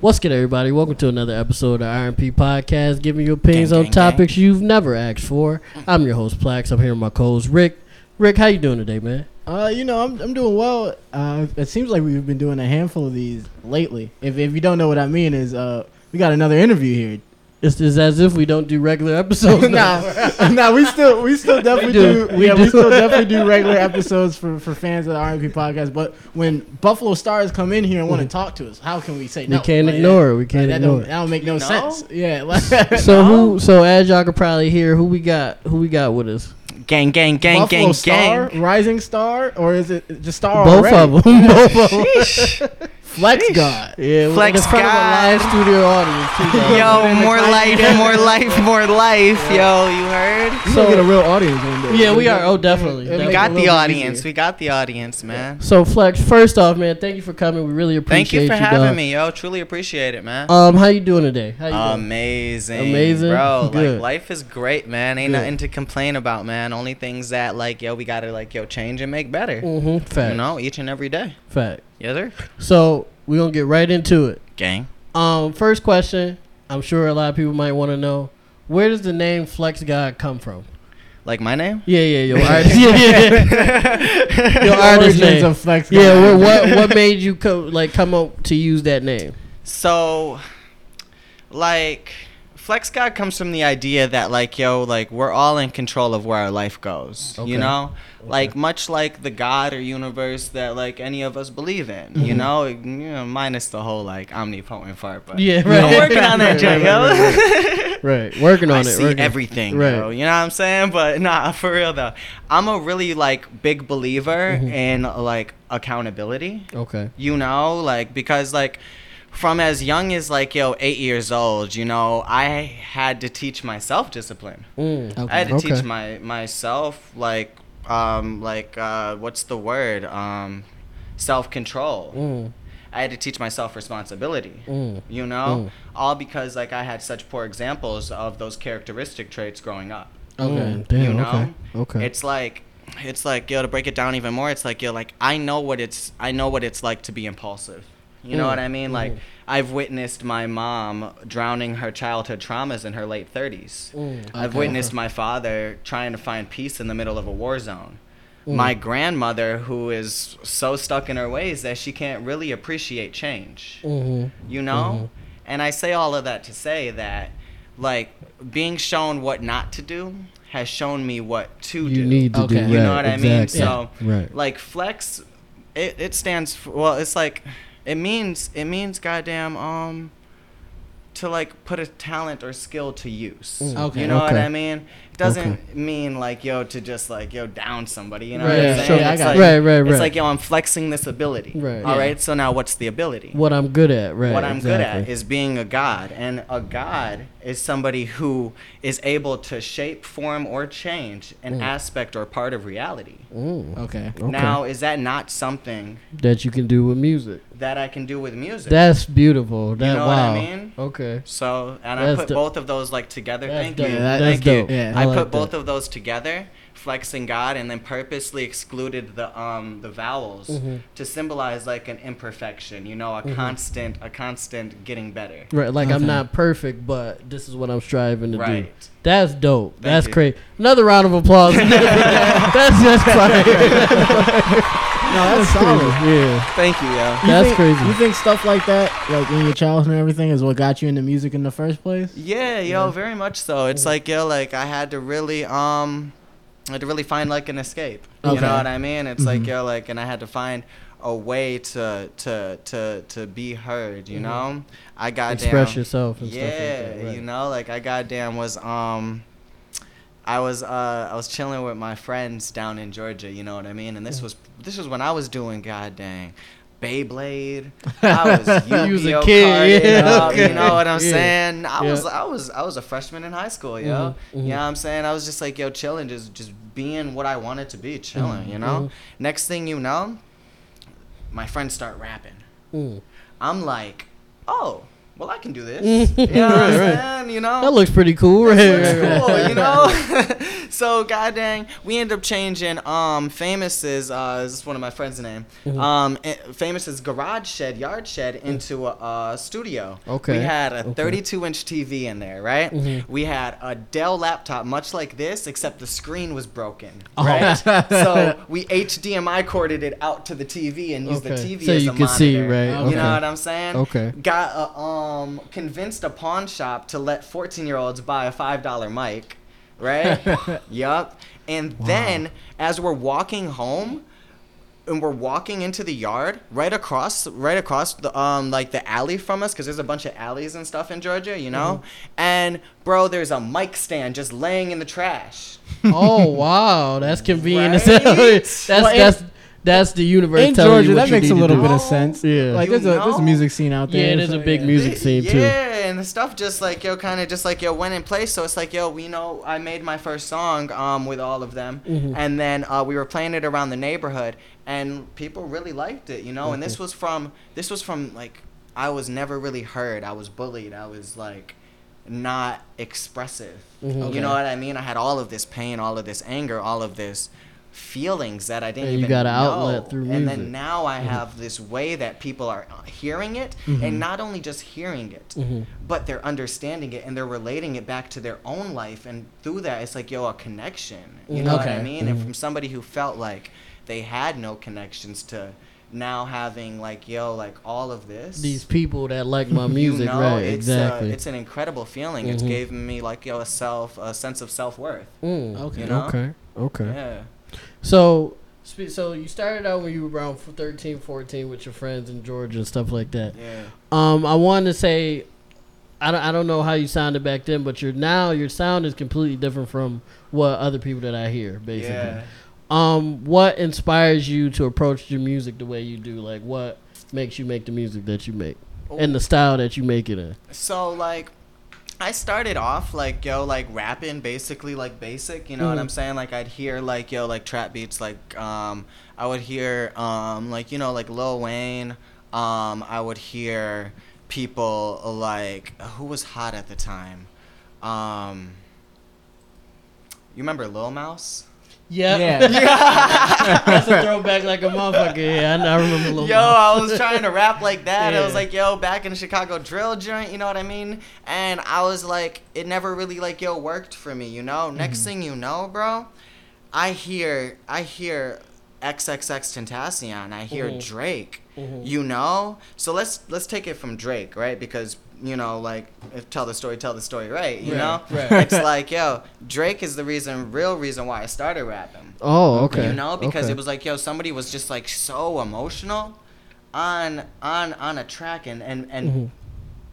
What's good, everybody? Welcome to another episode of RMP Podcast, giving you opinions Gang, on gang, topics you've never asked for. I'm your host, Plax. I'm here with my co-host, Rick. Rick, how you doing today, man? Uh, you know, I'm I'm doing well. Uh, it seems like we've been doing a handful of these lately. If if you don't know what I mean, is uh, we got another interview here. It's, it's as if we don't do regular episodes. now. nah, nah, we still we still definitely do. do. We yeah, do. we still definitely do regular episodes for, for fans of the RMP podcast. But when Buffalo Stars come in here and want to talk to us, how can we say Mm-hmm. we can't Like, ignore it. We can't that ignore don't it. that don't make no, No? sense. Yeah, like So who? So as y'all could probably hear, who we got? Who we got with us? Gang, gang, gang, Buffalo gang, Star, gang. Rising Star, or is it just Star? Both already? of them. Both of them. Sheesh. Flex Sheesh. God. Yeah, Flex in front of a God. live studio audience too. Yo, more life, more life, more life. Yo, you heard? You So- so, get a real audience one day. Yeah, we are. Oh, definitely. It We definitely. it got the audience. easier. We got the audience, man. So Flex, first off, man, thank you for coming. We really appreciate it. Thank you for having dog. me, yo. Truly appreciate it, man. Um, how you doing today? How you doing? Amazing. Amazing? Bro, Good. like life is great, man. Ain't Good. nothing to complain about, man. Only things that like, yo, we gotta like, yo, change and make better. Mm-hmm. Fact. You know, each and every day. Fact. Yes, sir. So we're gonna get right into it. Gang. Um, first question. I'm sure a lot of people might want to know where does the name Flex God come from? Like my name? Yeah, yeah, your artist. yeah, yeah. Your The artist origins name. of Flex Yeah, God. what, what what made you co- like come up to use that name? So, like, Flex God comes from the idea that, like, yo, like, we're all in control of where our life goes. Okay. You know? Like, much like the God or universe that, like, any of us believe in. You Mhm. know? You know? Minus the whole, like, omnipotent part. But Yeah, right. working on that, Jay, yo. Right, working on I it. see working. everything, Right. bro. You know what I'm saying? But nah, for real though, I'm a really like big believer Mhm. in like accountability Okay. you know like because like from as young as like yo eight years old you know i had to teach myself discipline Mm. Okay. i had to Okay. teach my myself like um like uh what's the word um self-control Mm. i had to teach myself responsibility Mm. you know Mm. all because like i had such poor examples of those characteristic traits growing up Okay. Mm. Damn. You know? Okay. Okay. it's like it's like yo to break it down even more it's like yo like i know what it's i know what it's like to be impulsive you know Mm, what i mean like mhm. i've witnessed my mom drowning her childhood traumas in her late 30s Mm. i've witnessed my father trying to find peace in the middle of a war zone Mm. my grandmother who is so stuck in her ways that she can't really appreciate change Mhm. you know Mhm. and i say all of that to say that like being shown what not to do has shown me what to You do need to do. Okay. Right, You know what I mean? exactly. So, right. like flex it, it stands for well it's like it means it means goddamn um to like put a talent or skill to use Mm. Okay. you know what i mean it doesn't Okay. mean like yo to just like yo down somebody you know Right, what i'm saying sure, I got like. Right, right, right. it's like yo i'm flexing this ability Right. All Yeah. right. so now what's the ability what I'm good at. Right. what I'm good at is being a god, and a god is somebody who is able to shape, form, or change an Mm. aspect or part of reality. Mm. Okay. Okay. Now, is that not something that you can do with music. that I can do with music? That's beautiful. That you know what I mean? Okay. so, and That's I put dope. both of those like together. That's Thank dope. you. Yeah, that- That's Thank you. dope. Yeah. I, I put like both of those together, flexing God, and then purposely excluded the um the vowels Mhm. to symbolize like an imperfection. You know, a Mhm. constant, a constant getting better. Right. Like I'm not perfect, but this is what I'm striving to do. Right. That's dope. Thank that's you. great. Another round of applause. that's just fire. No, that's crazy. solid. Yeah. Thank you, yo. You That's think, crazy. You think stuff like that, like in your childhood and everything, is what got you into music in the first place? Yeah, yo, very much so. It's like yo, like I had to really um, I had to really find like an escape. Okay. You know what I mean? It's like Mhm. yo, like, and I had to find a way to to to to be heard. You Mhm. know, I got Express yourself and yeah, stuff like that. Right. you know, like I goddamn was um. I was uh I was chilling with my friends down in Georgia, you know what I mean? And this was this was when I was doing god dang Beyblade. I was a Yu-Gi-Oh kid, yeah, up, you know what I'm Yeah. saying? I Yeah. was I was I was a freshman in high school, yo. Mhm, mhm. You know what I'm saying? I was just like, yo, chilling, just just being what I wanted to be, chilling, Mhm, you know? mhm. Next thing you know, my friends start rapping. Mm. I'm like, oh, well, I can do this. You know Right, right. You know? That looks pretty cool. Right. Looks right. cool, you know. so god dang, we end up changing um Famous's uh this is one of my friends' name. Mhm. Um eh, Famous's garage shed, yard shed into a, uh studio. Okay, We had a okay. 32 inch TV in there, right? Mhm. We had a Dell laptop much like this except the screen was broken. Oh. Right? so we HDMI corded it out to the TV and used Okay. the TV So as you a could see, monitor. right? You know what I'm saying? Okay. Got a, um convinced a pawn shop to let 14 year olds buy a five dollar mic, right? yup. And then as we're walking home. And we're walking into the yard right across, right across the um like the alley from us, because there's a bunch of alleys and stuff in Georgia, you know. Mm-hmm. And bro, there's a mic stand just laying in the trash. Oh wow, that's convenient. Right? that's Well, that's that's the universe In telling Georgia, you what that you makes a need to little do. bit of sense. Yeah. Like You there's a there's a know? music scene out there. Yeah, there's so, a big yeah. music scene too. Yeah, and the stuff just like yo, kind of just like yo went in place. So it's like yo, we know I made my first song um with all of them, Mhm. and then uh, we were playing it around the neighborhood, and people really liked it, you know. And this was from this was from like I was never really heard. I was bullied. I was like not expressive. Mhm. Okay. You know what I mean? I had all of this pain, all of this anger, all of this feelings that I didn't you even know. outlet through And music. Mm-hmm. then now I have this way that people are uh, hearing it, Mhm. and not only just hearing it, Mhm. but they're understanding it and they're relating it back to their own life, and through that, it's like yo a connection. You Mhm. know what I mean? And Mhm. from somebody who felt like they had no connections to now having like yo like all of this These people that like my music, you know, right? it's, exactly. uh, it's an incredible feeling. It's Mhm. given me like yo a self, a sense of self worth. Mm. Okay. You know? Okay. Okay. Yeah. So, so you started out when you were around 13, 14 with your friends in Georgia and stuff like that. Yeah. Um, I wanted to say, I don't, I don't know how you sounded back then, but your now your sound is completely different from what other people that I hear, basically. Yeah. Um, what inspires you to approach your music the way you do? Like, what makes you make the music that you make and the style that you make it in? So like I started off like yo like rapping basically like basic, you know what Mhm. I'm saying? Like I'd hear like yo like trap beats like um I would hear um like you know like Lil Wayne, um I would hear people like who was hot at the time. Um you remember Lil Mouse? Yep. Yeah. That's a throwback like a motherfucker. Yeah, I, I remember. Lil Yo, I was trying to rap like that. I was like, yo, back in the Chicago drill joint, you know what I mean? And I was like, it never really like, yo, worked for me, you know? Next thing you know, bro, I hear, I hear XXX Tentacion. I hear Mhm. Drake. Mhm. You know? So let's let's take it from Drake, right? Because you know, like, if tell the story, tell the story, right? You Right, know, right. it's like, yo, Drake is the reason, real reason why I started rapping. Oh, okay. You know, because okay. it was like, yo, somebody was just like so emotional on on on a track, and and and Mhm.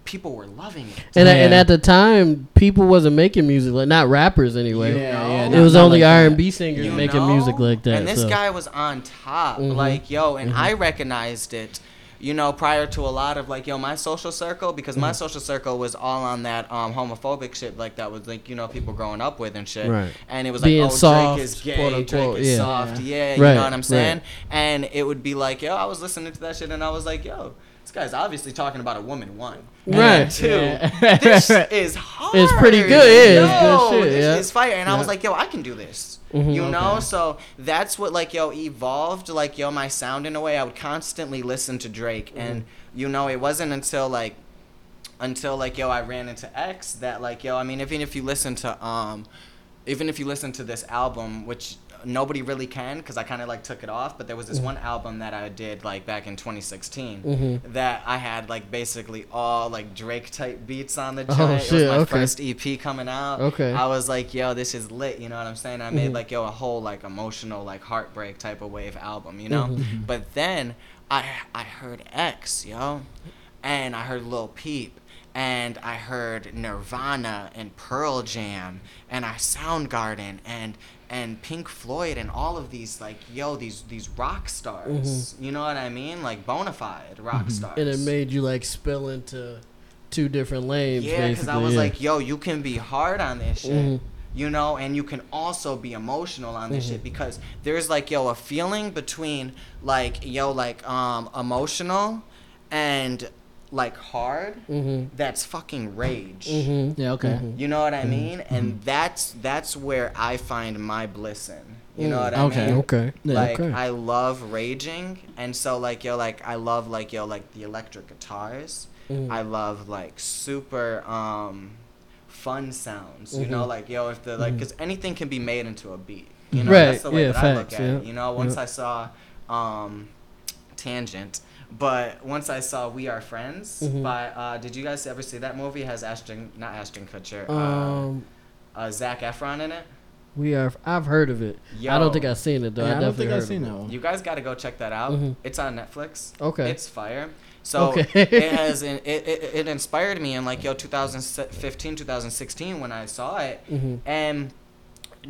people were loving it. And, and at the time, people wasn't making music like not rappers anyway. Yeah, yeah, it was only like R and B singers You making know? music like that. And this so. guy was on top, Mhm. like yo, and Mhm. I recognized it. You know, prior to a lot of like yo, my social circle, because my Mhm. social circle was all on that um homophobic shit, like that was like you know people growing up with and shit. Right. And it was Being like, oh, soft, Drake is gay, quote, unquote, Drake is yeah. soft, yeah, Right, you know what I'm right. saying? And it would be like, yo, I was listening to that shit, and I was like, yo, this guy's obviously talking about a woman. One, And Right. Two, Yeah. this is hard. It's pretty good, yeah, it's Yo, good shit, this yeah. is fire. And I was like, yo, I can do this. Mhm. You know, Okay. so that's what like yo evolved like yo my sound in a way. I would constantly listen to Drake, and you know it wasn't until like until like yo I ran into X that like yo I mean even if you listen to um even if you listen to this album which nobody really can because I kind of like took it off but there was this one album that I did like back in 2016 Mhm. that I had like basically all like Drake type beats on the Oh, joint. it shit, was my okay. first EP coming out. Okay. I was like, yo, this is lit. You know what I'm saying? I made Mhm. like yo a whole like emotional like heartbreak type of wave album. You know. Mhm. But then I I heard X, yo, and I heard Lil Peep. And I heard Nirvana and Pearl Jam and I Soundgarden and and Pink Floyd and all of these like yo these these rock stars. You know what I mean? Like bona fide rock stars. Mm-hmm. and it made you like spill into two different lanes. Yeah, because I was yeah. like, yo, you can be hard on this shit. Mhm. You know, and you can also be emotional on this shit because there's like, yo, a feeling between like, yo, like, um, emotional and like hard, Mhm. that's fucking rage. Mhm. Yeah. Okay. Mhm. You know what I Mm-hmm. mean? And that's that's where I find my bliss in. You know what I Okay. mean? Okay. Yeah, like okay. I love raging, and so like yo, like I love like yo, like the electric guitars. Mhm. I love like super um fun sounds. You know, Mhm. like yo, if the like, Mhm. cause anything can be made into a beat. You know, Right, that's the way yeah, that I look facts, at it. You know, once yeah. I saw um tangent. But once I saw We Are Friends Mhm. by, uh, did you guys ever see that movie? It has Ashton, not Ashton Kutcher, uh, Um, uh, Zac Efron in it. we are. I've heard of it. I don't think I've seen it though. Yeah, I, I don't think I've seen it. that one. You guys got to go check that out. Mhm. It's on Netflix. Okay. It's fire. So Okay. it has it, it, it inspired me in like yo 2015 2016 when I saw it Mhm. and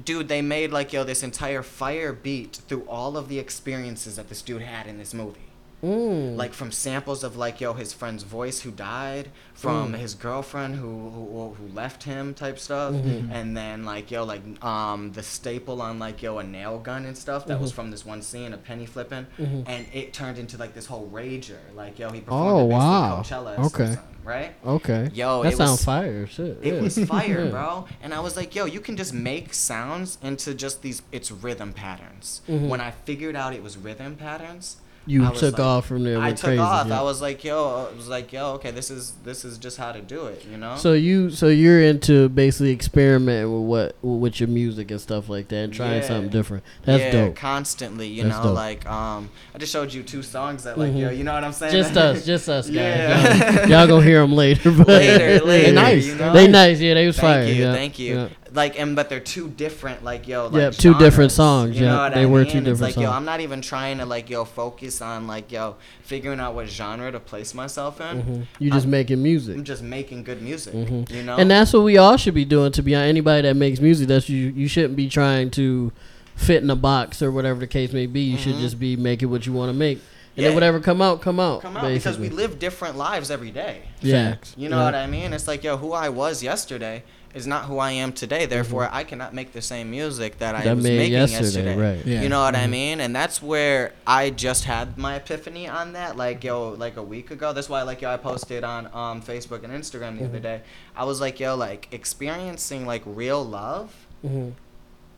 dude they made like yo this entire fire beat through all of the experiences that this dude had in this movie. Mm. Like from samples of like yo his friend's voice who died, from Mm. his girlfriend who, who who left him type stuff, Mhm. and then like yo like um the staple on like yo a nail gun and stuff that was Mhm. from this one scene a penny flipping, Mhm. and it turned into like this whole rager like yo he Oh, performed at wow. Coachella or Okay. right? Okay. Yo, that it sounds was- fire. Shit. It yeah. was fire, Yeah. bro. And I was like, yo, you can just make sounds into just these it's rhythm patterns. Mhm. When I figured out it was rhythm patterns, You took like- off from there. I took crazy, off. yeah. I was like, yo, I was like, yo, okay, this is this is just how to do it, you know? So you, so you're into basically experimenting with what with your music and stuff like that, and trying Yeah. something different. That's yeah, dope. constantly, you That's know, dope. like um, I just showed you two songs that like, Mhm. yo, you know what I'm saying? Just us, just us guys. Yeah. Y'all, y'all gonna hear them later. But later, later, nice. you know? They nice, yeah. They was fire. Thank you, yeah, thank you. Yeah. Like, and but they're two different, like yo, like Yeah, two different songs, You know yeah, they I were mean? two It's different like, Yo. I'm not even trying to like yo focus on like yo figuring out what genre to place myself in. Mhm. You just I'm- making music. I'm just making good music. mm-hmm. You know, And that's what we all should be doing. To be on anybody that makes music, that's you. You shouldn't be trying to fit in a box or whatever the case may be. You should Mhm. just be making what you want to make, and Yeah. then whatever come out, come out. come out because we live different lives every day. Yeah. You know Yeah. what I mean? It's like yo, who I was yesterday is not who I am today. Therefore, I cannot make the same music that I Mm-hmm. That was making yesterday, yesterday. right. Yeah. You know what I Mhm. mean? And that's where I just had my epiphany on that, like yo, like a week ago. That's why, like yo, I posted on um, Facebook and Instagram the other Mhm. day. I was like, yo, like experiencing like real love. Mhm.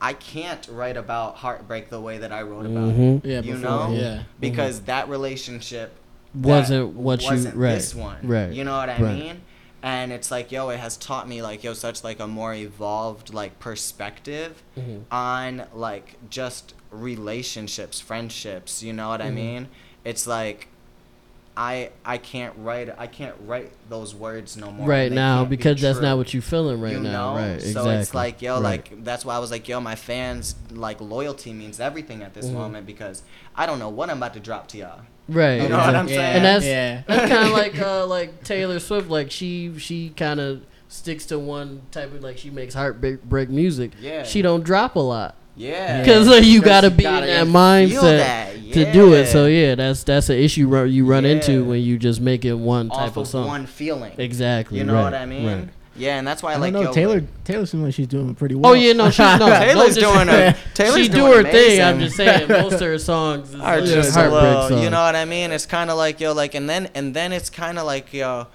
I can't write about heartbreak the way that I wrote about it Mhm. Yeah. You before, know? Yeah. because that relationship that Wasn't what wasn't you right? this one. Right. You know what I Right. mean? And it's like, yo, it has taught me like, yo, such like a more evolved like perspective Mhm. on like just relationships, friendships. You know what I Mhm. mean? It's like. I I can't write I can't write those words no more. Right They now, can't be because that's not what you're feeling right you now. know? Right. So Exactly. it's like, yo, Right. like that's why I was like, yo, my fans like loyalty means everything at this Mhm. moment because I don't know what I'm about to drop to y'all. Right. You know what I'm exactly. saying? And that's yeah. that's kind of like uh like Taylor Swift. Like she she kind of sticks to one type of like she makes heartbreak break music. Yeah. She don't drop a lot. Yeah. Because like, you 'Cause gotta be gotta in that mindset that, to do it. So yeah. yeah, that's that's an issue ru- you run into when you just make it one type off of of song. one feeling. Exactly. You know right, what I mean? right. Yeah, and that's why I I like don't know. Taylor. Taylor seems like she's doing pretty well. Oh yeah, no, she's no. Taylor's don't doing dis- a Taylor's she do doing her thing. I'm just saying, most of her songs is are like just a heartbreak little, songs. you know what I mean? It's kind of like yo, like, and then and then it's kind of like yo,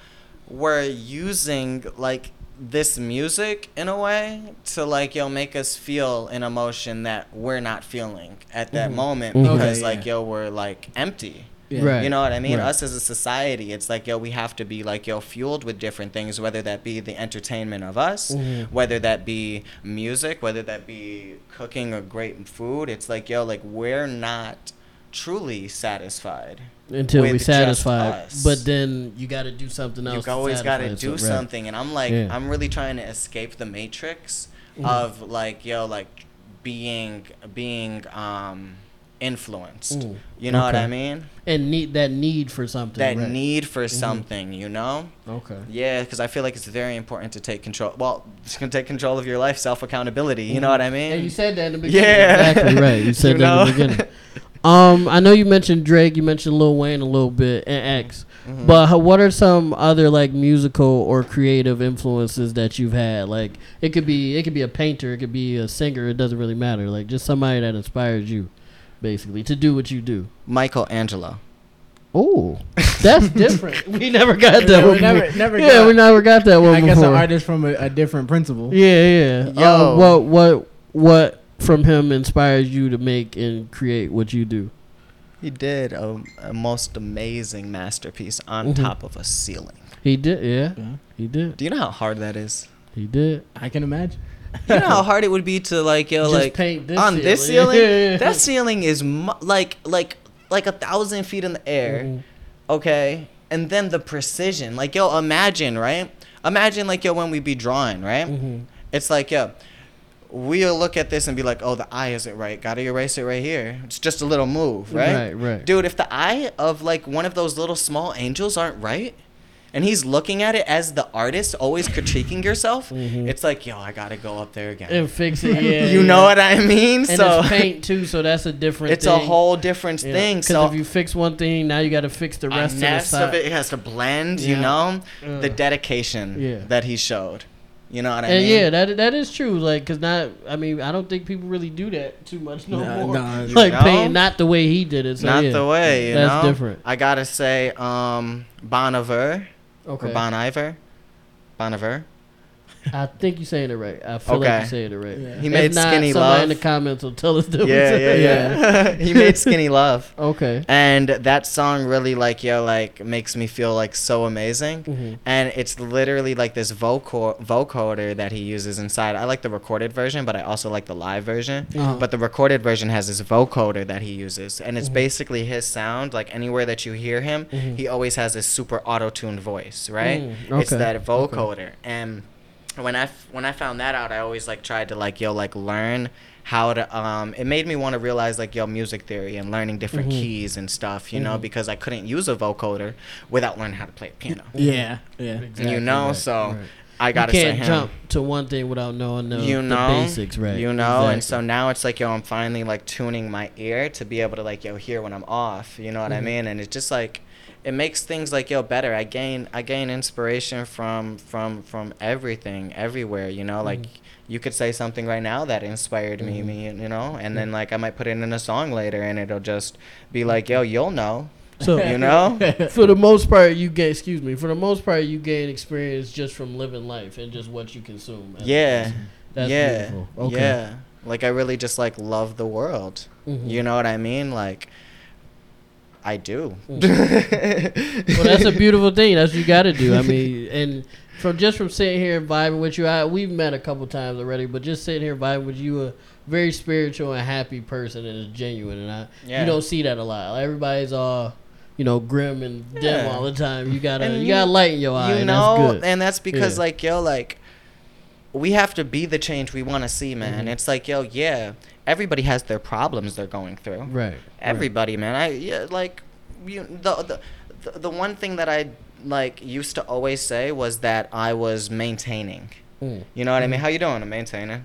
we're using like this music in a way to like yo make us feel an emotion that we're not feeling at that Mhm. moment Mhm. because Okay, like yeah. yo we're like empty. Yeah. Right. You know what I mean? Right. Us as a society, it's like yo, we have to be like yo, fueled with different things, whether that be the entertainment of us, Mhm. whether that be music, whether that be cooking a great food. It's like yo, like we're not truly satisfied. until we satisfy. us. But then you got to do something else. You to always got to satisfy do it, so- right. something, and I'm like, Yeah. I'm really trying to escape the matrix Mhm. of like yo, like being being um influenced. Mm. You know what I mean? and need that need for something. That right. need for Mhm. something, you know? Okay. Yeah, because I feel like it's very important to take control. Well, it's gonna take control of your life, self accountability. You know what I mean? Yeah, you said that in the beginning. Yeah. Exactly right. You said You that in the beginning. Um, I know you mentioned Drake. You mentioned Lil Wayne a little bit and X. Mhm. But how, what are some other like musical or creative influences that you've had? Like it could be it could be a painter, it could be a singer. It doesn't really matter. Like just somebody that inspires you, basically, to do what you do. Michelangelo. Oh, that's different. we never got that Yeah, one. we never- never yeah, got- we never got that one I guess before. an artist from a, a different principle. Yeah, yeah. Yo. Uh, what what what from him inspires you to make and create what you do? He did a, a most amazing masterpiece on Mhm. top of a ceiling. He did, yeah. Yeah. He did. Do you know how hard that is? He did. I can imagine. You know how hard it would be to like yo Just like paint this on this ceiling. ceiling. Yeah, yeah. That ceiling is mu- like like like a thousand feet in the air. Mhm. okay and then the precision like yo imagine right imagine like yo when we be drawing right Mhm. it's like yo we'll look at this and be like oh the eye isn't right gotta erase it right here it's just a little move right Right, right. dude if the eye of like one of those little small angels aren't right and he's looking at it as the artist always critiquing yourself Mhm. it's like yo i gotta go up there again And fix it. Yeah. you yeah. know what i mean And so it's paint too, so that's a different. it's a whole different Yeah. thing 'Cause so if you fix one thing, now you got to fix the rest of the finesse side. of it, it has to blend, you know, Uh. the dedication Yeah. that he showed. You know what I and mean? yeah, that that is true. Like, cause not, I mean, I don't think people really do that too much no Nah, more. nah. like No? paint, not the way he did it. So not yeah. the way, you That's know. different. I gotta say, um, Bon Iver Okay, or Bon Iver, Bon Iver. I think you're saying it right. I feel like you're saying it right. Yeah. He If made not, Skinny somebody Love. in the comments will tell us different. yeah, yeah, yeah. he made Skinny Love, Okay. and that song really like yo like makes me feel like so amazing. Mhm. And it's literally like this vocal vocoder that he uses inside. I like the recorded version, but I also like the live version. Uh-huh. But the recorded version has this vocoder that he uses, and it's Mhm. basically his sound. Like anywhere that you hear him, Mhm. he always has this super auto-tuned voice, right? Mm, It's okay, that okay. vocoder, and when I f- when I found that out, I always like tried to like yo like learn how to um it made me want to realize like yo music theory and learning different Mhm. keys and stuff you know Mhm. because I couldn't use a vocoder without learning how to play a piano Yeah, yeah. Exactly know, right, so right. I gotta you can't him jump to one thing without knowing the, you the basics, right? you know and so now it's like yo i'm finally like tuning my ear to be able to like yo hear when i'm off you know what i Mhm. mean and it's just like it makes things like yo better i gain i gain inspiration from from from everything everywhere you know like Mhm. you could say something right now that inspired me Mhm. me you know and then like i might put it in a song later and it'll just be like yo you'll know So you know for the most part, you gain. Excuse me. For the most part, you gain experience just from living life and just what you consume. yeah That's yeah beautiful. Okay. yeah like i really just like love the world Mhm. You know what I mean? Like, I do. well, that's a beautiful thing. That's what you got to do. I mean, and from just from sitting here and vibing with you, I we've met a couple times already, but just sitting here vibing with you, a very spiritual and happy person, and is genuine, and I Yeah. you don't see that a lot. Like, everybody's all. You know, grim and dim Yeah. all the time. You gotta, you, you- gotta light in your eye. you and know, that's good. and that's because Yeah. like yo, like, we have to be the change we want to see, man. Mhm. It's like yo, yeah, everybody has their problems they're going through. right. Everybody, man. I yeah, like, you the, the the one thing that I like used to always say was that I was maintaining. Mm. You know what I mean? Mhm. How you doing? I'm maintaining.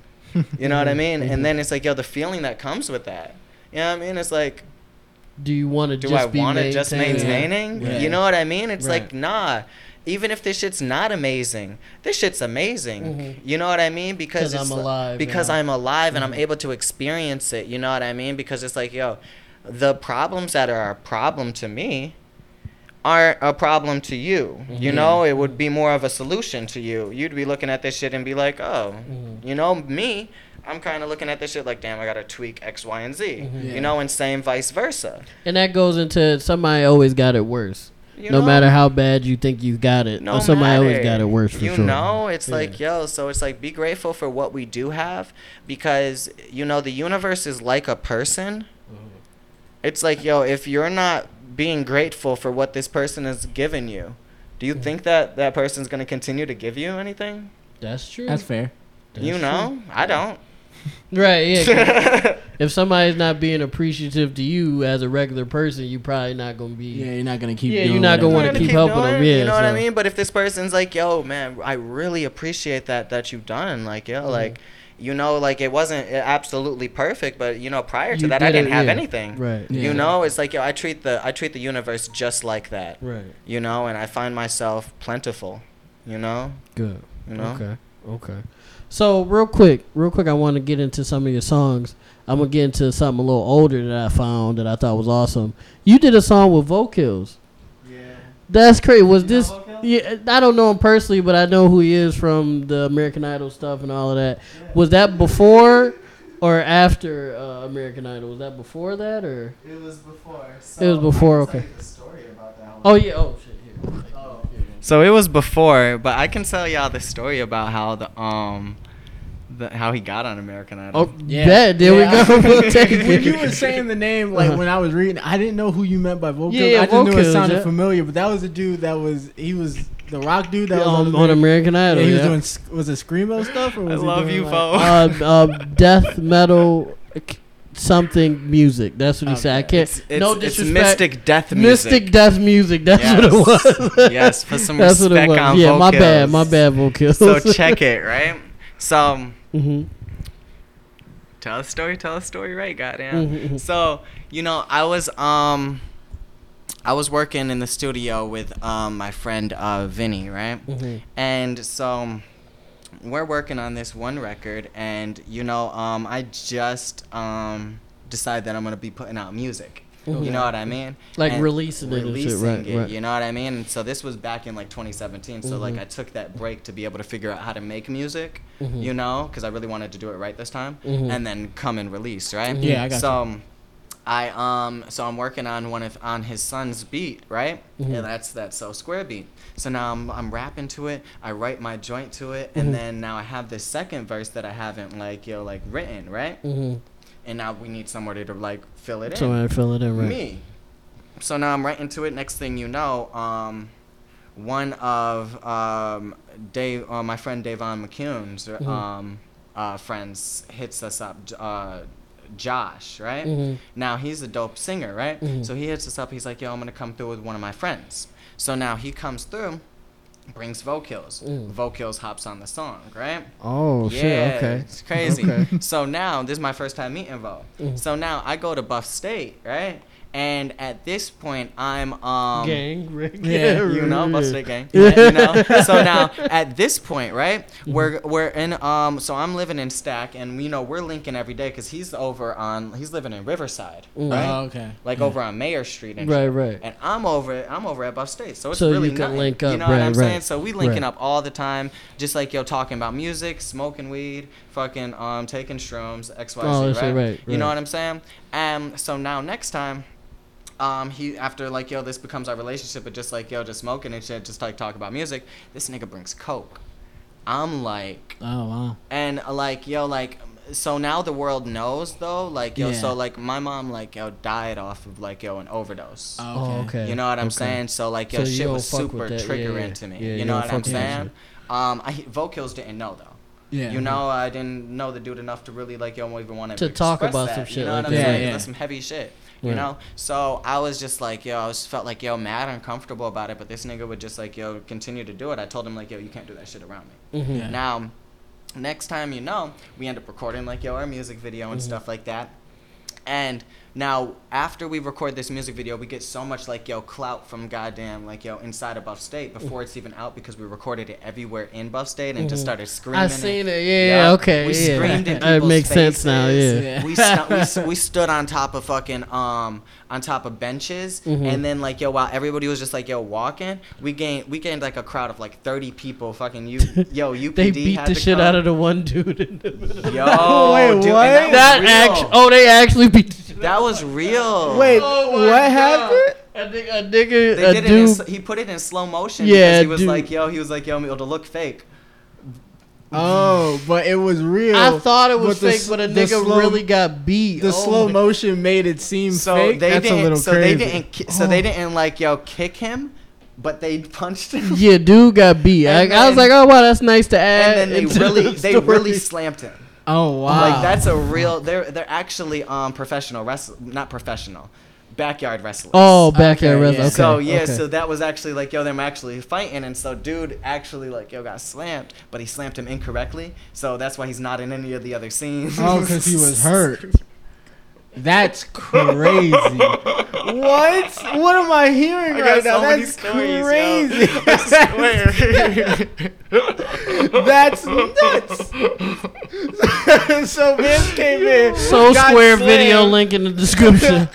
You know what I mean? And then it's like yo, the feeling that comes with that. You know what I mean? It's like Do you want to do just I be want to just maintaining? maintaining? Yeah. You know what I mean? It's Right. like nah. Even if this shit's not amazing, this shit's amazing. Mhm. You know what I mean? Because 'Cause it's I'm alive, Because yeah. I'm alive and I'm Mhm. able to experience it. You know what I mean? Because it's like yo, the problems that are a problem to me aren't a problem to you. You Mhm. know, it would be more of a solution to you. You'd be looking at this shit and be like, oh, Mhm. you know, me. I'm kind of looking at this shit like, damn, I gotta tweak X, Y, and Z. Yeah. You know, and same vice versa. And that goes into somebody always got it worse. You no know? matter how bad you think you got it, no or somebody always got it worse for you sure. know it's Yeah. like yo so it's like be grateful for what we do have because you know the universe is like a person Mm-hmm. it's like yo if you're not being grateful for what this person has given you do you think that that person's going to continue to give you anything That's true. That's fair. That's you true. know i don't Right, yeah. 'cause if somebody's not being appreciative to you as a regular person, you're probably not gonna be. Yeah, you're not gonna keep. Yeah, doing you're not gonna wanna You're keep helping doing them, yeah, you know what I mean. But if this person's like, "Yo, man, I really appreciate that that you've done," like, yo, Mhm. like, you know, like it wasn't absolutely perfect, but you know, prior to You that, I did it, didn't have yeah. anything. Right. Yeah. You know, it's like yo, I treat the I treat the universe just like that. Right. You know, and I find myself plentiful. You know, Good. you know. Okay. Okay. So real quick, real quick, I want to get into some of your songs. I'm gonna get into something a little older that I found that I thought was awesome. You did a song with Vocals. Yeah. That's crazy. Was You this? Yeah, I don't know him personally, but I know who he is from the American Idol stuff and all of that. Was that before or after uh, American Idol? Was that before that or? It was before. It was before, okay. you the story about that. Oh yeah. Oh shit. Here. So it was before, but I can tell y'all the story about how the um, the, how he got on American Idol. Oh yeah. There we go. We'll take when you were saying the name, like Uh-huh. when I was reading, I didn't know who you meant by vocals. Yeah, yeah, I just knew vocals, it sounded yeah. familiar, but that was the dude that was he was the rock dude that was on, on, on American Yeah, Idol. he was yeah. doing was it screamo stuff or I was he love doing, you, like, Bo. uh, uh, death metal k- something music. That's what he said. I can't. It's, it's, no it's disrespect. mystic death music. Mystic death music. That's what it was. yes, put some That's what it respect was. on Yeah, my bad. vocals. My bad. Vocals. So check it, right? So hmm tell a story, tell a story, right? Goddamn. Mhm. So you know, I was um, I was working in the studio with um my friend uh Vinny, right? Mhm. And so we're working on this one record, and you know, um, I just um decided that I'm gonna be putting out music. You know what I mean? Like And releasing it releasing right, it, right. You know what I mean? And so this was back in like 2017. So like Mhm. I took that break to be able to figure out how to make music. Mhm. You know, because I really wanted to do it right this time, Mhm. and then come and release, right? Yeah, I got so, um, I um so I'm working on one of on his son's beat, right? Mhm. And that's that so square beat. So now I'm I'm rapping to it. I write my joint to it, and Mhm. then now I have this second verse that I haven't like yo like written, right? Mhm. And now we need somebody to like fill it in. Somebody fill it in, right? Me. So now I'm right into it. Next thing you know, um, one of um, Dave, uh, my friend Davon McCune's Mhm. um, uh, friends hits us up. Uh, Josh, right? Mhm. Now he's a dope singer, right? Mhm. So he hits us up. He's like, "Yo, I'm gonna come through with one of my friends." So now he comes through, brings vocals. Mm. Vocals hops on the song, right? Oh yeah, shit. Okay. it's crazy. Okay. so now this is my first time meeting Vo. Mhm. So now I go to Buff State, right? And at this point, I'm um, Gang. Rick. Yeah, you know, Buff State gang. Yeah. you know. So now at this point, right? We're we're in um. So I'm living in Stack, and you know we're linking every day because he's over on he's living in Riverside, Mm. right? Oh, okay. like Yeah. over on Mayor Street and Right. Right. And I'm over I'm over at Buff State, so it's So really you can nothing. link You up, know what right, I'm right, saying? So we linking right. up all the time, just like yo talking about music, smoking weed, fucking um taking shrooms, X Y Z, Oh, right? shit, right, You know what I'm saying? Um, so now next time. Um, he after like yo, this becomes our relationship, but just like yo, just smoking and shit, just like talk about music. This nigga brings coke. I'm like, Oh wow. and uh, like yo like so now the world knows though like yo Yeah. so like my mom like yo died off of like yo an overdose Oh, okay. you know what i'm Okay. saying so like yo So shit was super that. Yeah, triggering yeah. to me Yeah, you you know what i'm fuck with that saying um i vocals didn't know though Yeah. you know i didn't know the dude enough to really like yo even want To talk about that, some shit. you know like what i'm that. saying Yeah, yeah. that's some heavy shit you Right. know so i was just like yo i was felt like yo mad uncomfortable about it but this nigga would just like yo continue to do it i told him like yo you can't do that shit around me Mhm. Yeah. now, next time you know, we end up recording like yo our music video and Mhm. stuff like that. And now after we record this music video, we get so much like yo clout from goddamn like yo inside of Buff State before it's even out because we recorded it everywhere in Buff State and just Mhm. started screaming. I seen it. Yeah. Yeah. Okay. We yeah. screamed in It makes sense now. Yeah. Yeah. we, stu- we, we stood on top of fucking um on top of benches Mhm. and then like yo while everybody was just like yo walking we gained we gained like a crowd of like 30 people fucking you yo UPD They beat the shit come. out of the one dude in the middle. Yo, Wait, dude, what? that, That was act- Oh, they actually beat. The that was real. Wait, Oh what God. happened? A nigga, a nigga, they a did it. In, dude. he put it in slow motion Yeah, because he was dude. like, yo, he was like, yo, it'll oh, look fake. Oh, but it was real. I thought it was But fake, s- but a the nigga slow- really got beat. the Oh slow motion made it seem So fake. they That's a didn't. little so crazy. they didn't. ki- So they Oh. didn't like yo kick him, but they punched him. Yeah, dude got beat. I, And I was like, oh wow, that's nice to add. and then they really, the they really slammed him. Oh wow. Like that's a real. They're they're actually um professional wrestle, not professional, backyard wrestlers. Oh, backyard Okay, wrestling. yeah. Okay. so yeah, okay. so that was actually like yo, them actually fighting, and so dude actually like yo got slammed, but he slammed him incorrectly, so that's why he's not in any of the other scenes. Oh, because he was hurt. That's crazy. what? What am I hearing I right now? so many That's stories, crazy. yo. I. That's nuts. so Vince came in. So square slammed. video link in the description.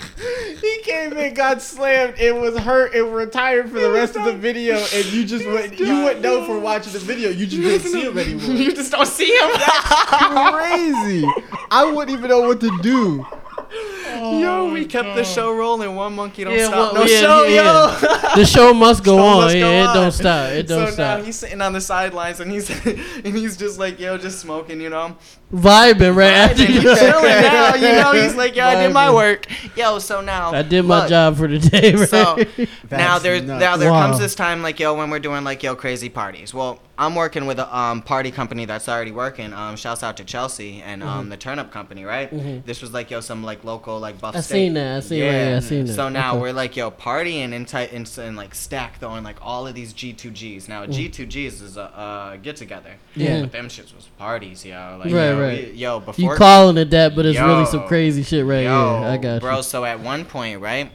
He came in, got slammed, it was hurt, and retired for the rest of the video, and you just went. You wouldn't know from watching the video. You just didn't see him anymore. you just don't see him. That's Crazy. I wouldn't even know what to do. Yo, we oh, kept the show rolling. One monkey don't Yeah, stop. well, no yeah, show, yeah, yo. the show must go Show on. must yeah, go it don't stop. It don't so stop. now he's sitting on the sidelines and he's and he's just like yo, just smoking, you know. Vibing right after you. chilling now, you know. He's like, yo, I did my work. Yo, so now I did my look, job for the day. Right? So now That's there nuts. now there Wow. comes this time like yo when we're doing like yo crazy parties. Well, I'm working with a um, party company that's already working. Um, shouts out to Chelsea and um, the Turn Up Company, right? Mhm. This was like yo some like local like buff. I state. seen that. I seen that. Yeah, I seen that. So now Okay. we're like yo partying and tight and, and like stack throwing like all of these G2Gs. Now G2Gs is a uh, get together. Yeah. But them shits was parties, yo. Like, Right, yo, right. we- yo, before you calling it that, but it's really some crazy shit right Yo, here. I got bro. you. So at one point, right?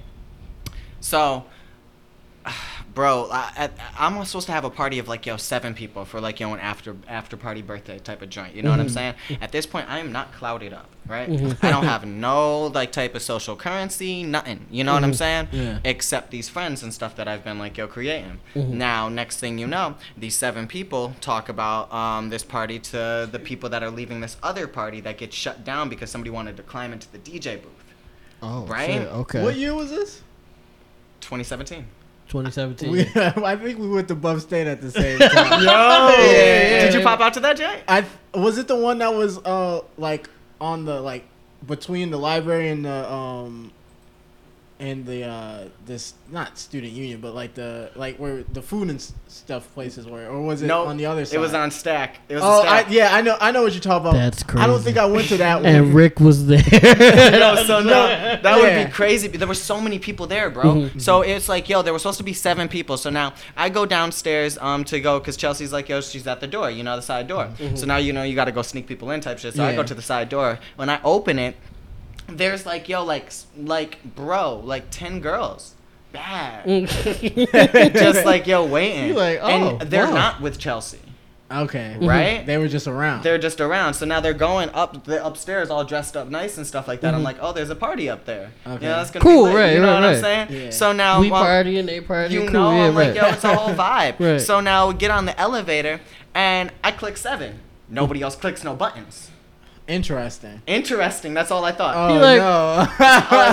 So, bro, I, I, I'm supposed to have a party of like yo seven people for like yo an after after party birthday type of joint. You know what I'm saying? At this point, I am not clouded up, right? Mhm. I don't have no like type of social currency, nothing. You know what I'm Mhm. saying? Yeah. Except these friends and stuff that I've been like yo creating. Mhm. Now, next thing you know, these seven people talk about um, this party to the people that are leaving this other party that gets shut down because somebody wanted to climb into the DJ booth. Oh, right? shit, Okay. What year was this? 2017. 2017. We, I think we went to Buff State at the same time. Yo, yeah, did you pop out to that, Jay? I was it the one that was uh like on the like between the library and the um and the uh this not student union but like the like where the food and stuff places were or was it No, on the other side? It was on Stack. It was Oh, a I, Stack. yeah, I know, I know what you're talking about. That's crazy I don't think I went to that one. And Rick was there. Yo, so no, that would be crazy. There were so many people there, bro. Mhm. So it's like, yo, there were supposed to be seven people. So now I go downstairs um to go because Chelsea's like, yo, she's at the door, you know, the side door. So now you know you got to go sneak people in type shit. So I go to the side door. When I open it, there's like, yo, like, like, bro, like ten girls, bad, just like yo waiting. You like, oh, and they're wow. not with Chelsea. okay, Right? They were just around. They're just around. So now they're going up the upstairs all dressed up nice and stuff like that. I'm Mhm. like, oh, there's a party up there. Okay. Yeah, that's gonna Cool, be lit. right, You know right, what I'm saying? Yeah. So now we well, partying, they partying. you cool, know, yeah, I'm right. like, yo, it's a whole vibe. Right. So now we get on the elevator and I click seven. Nobody else clicks no buttons. Interesting. Interesting. That's all I thought. Oh like- no.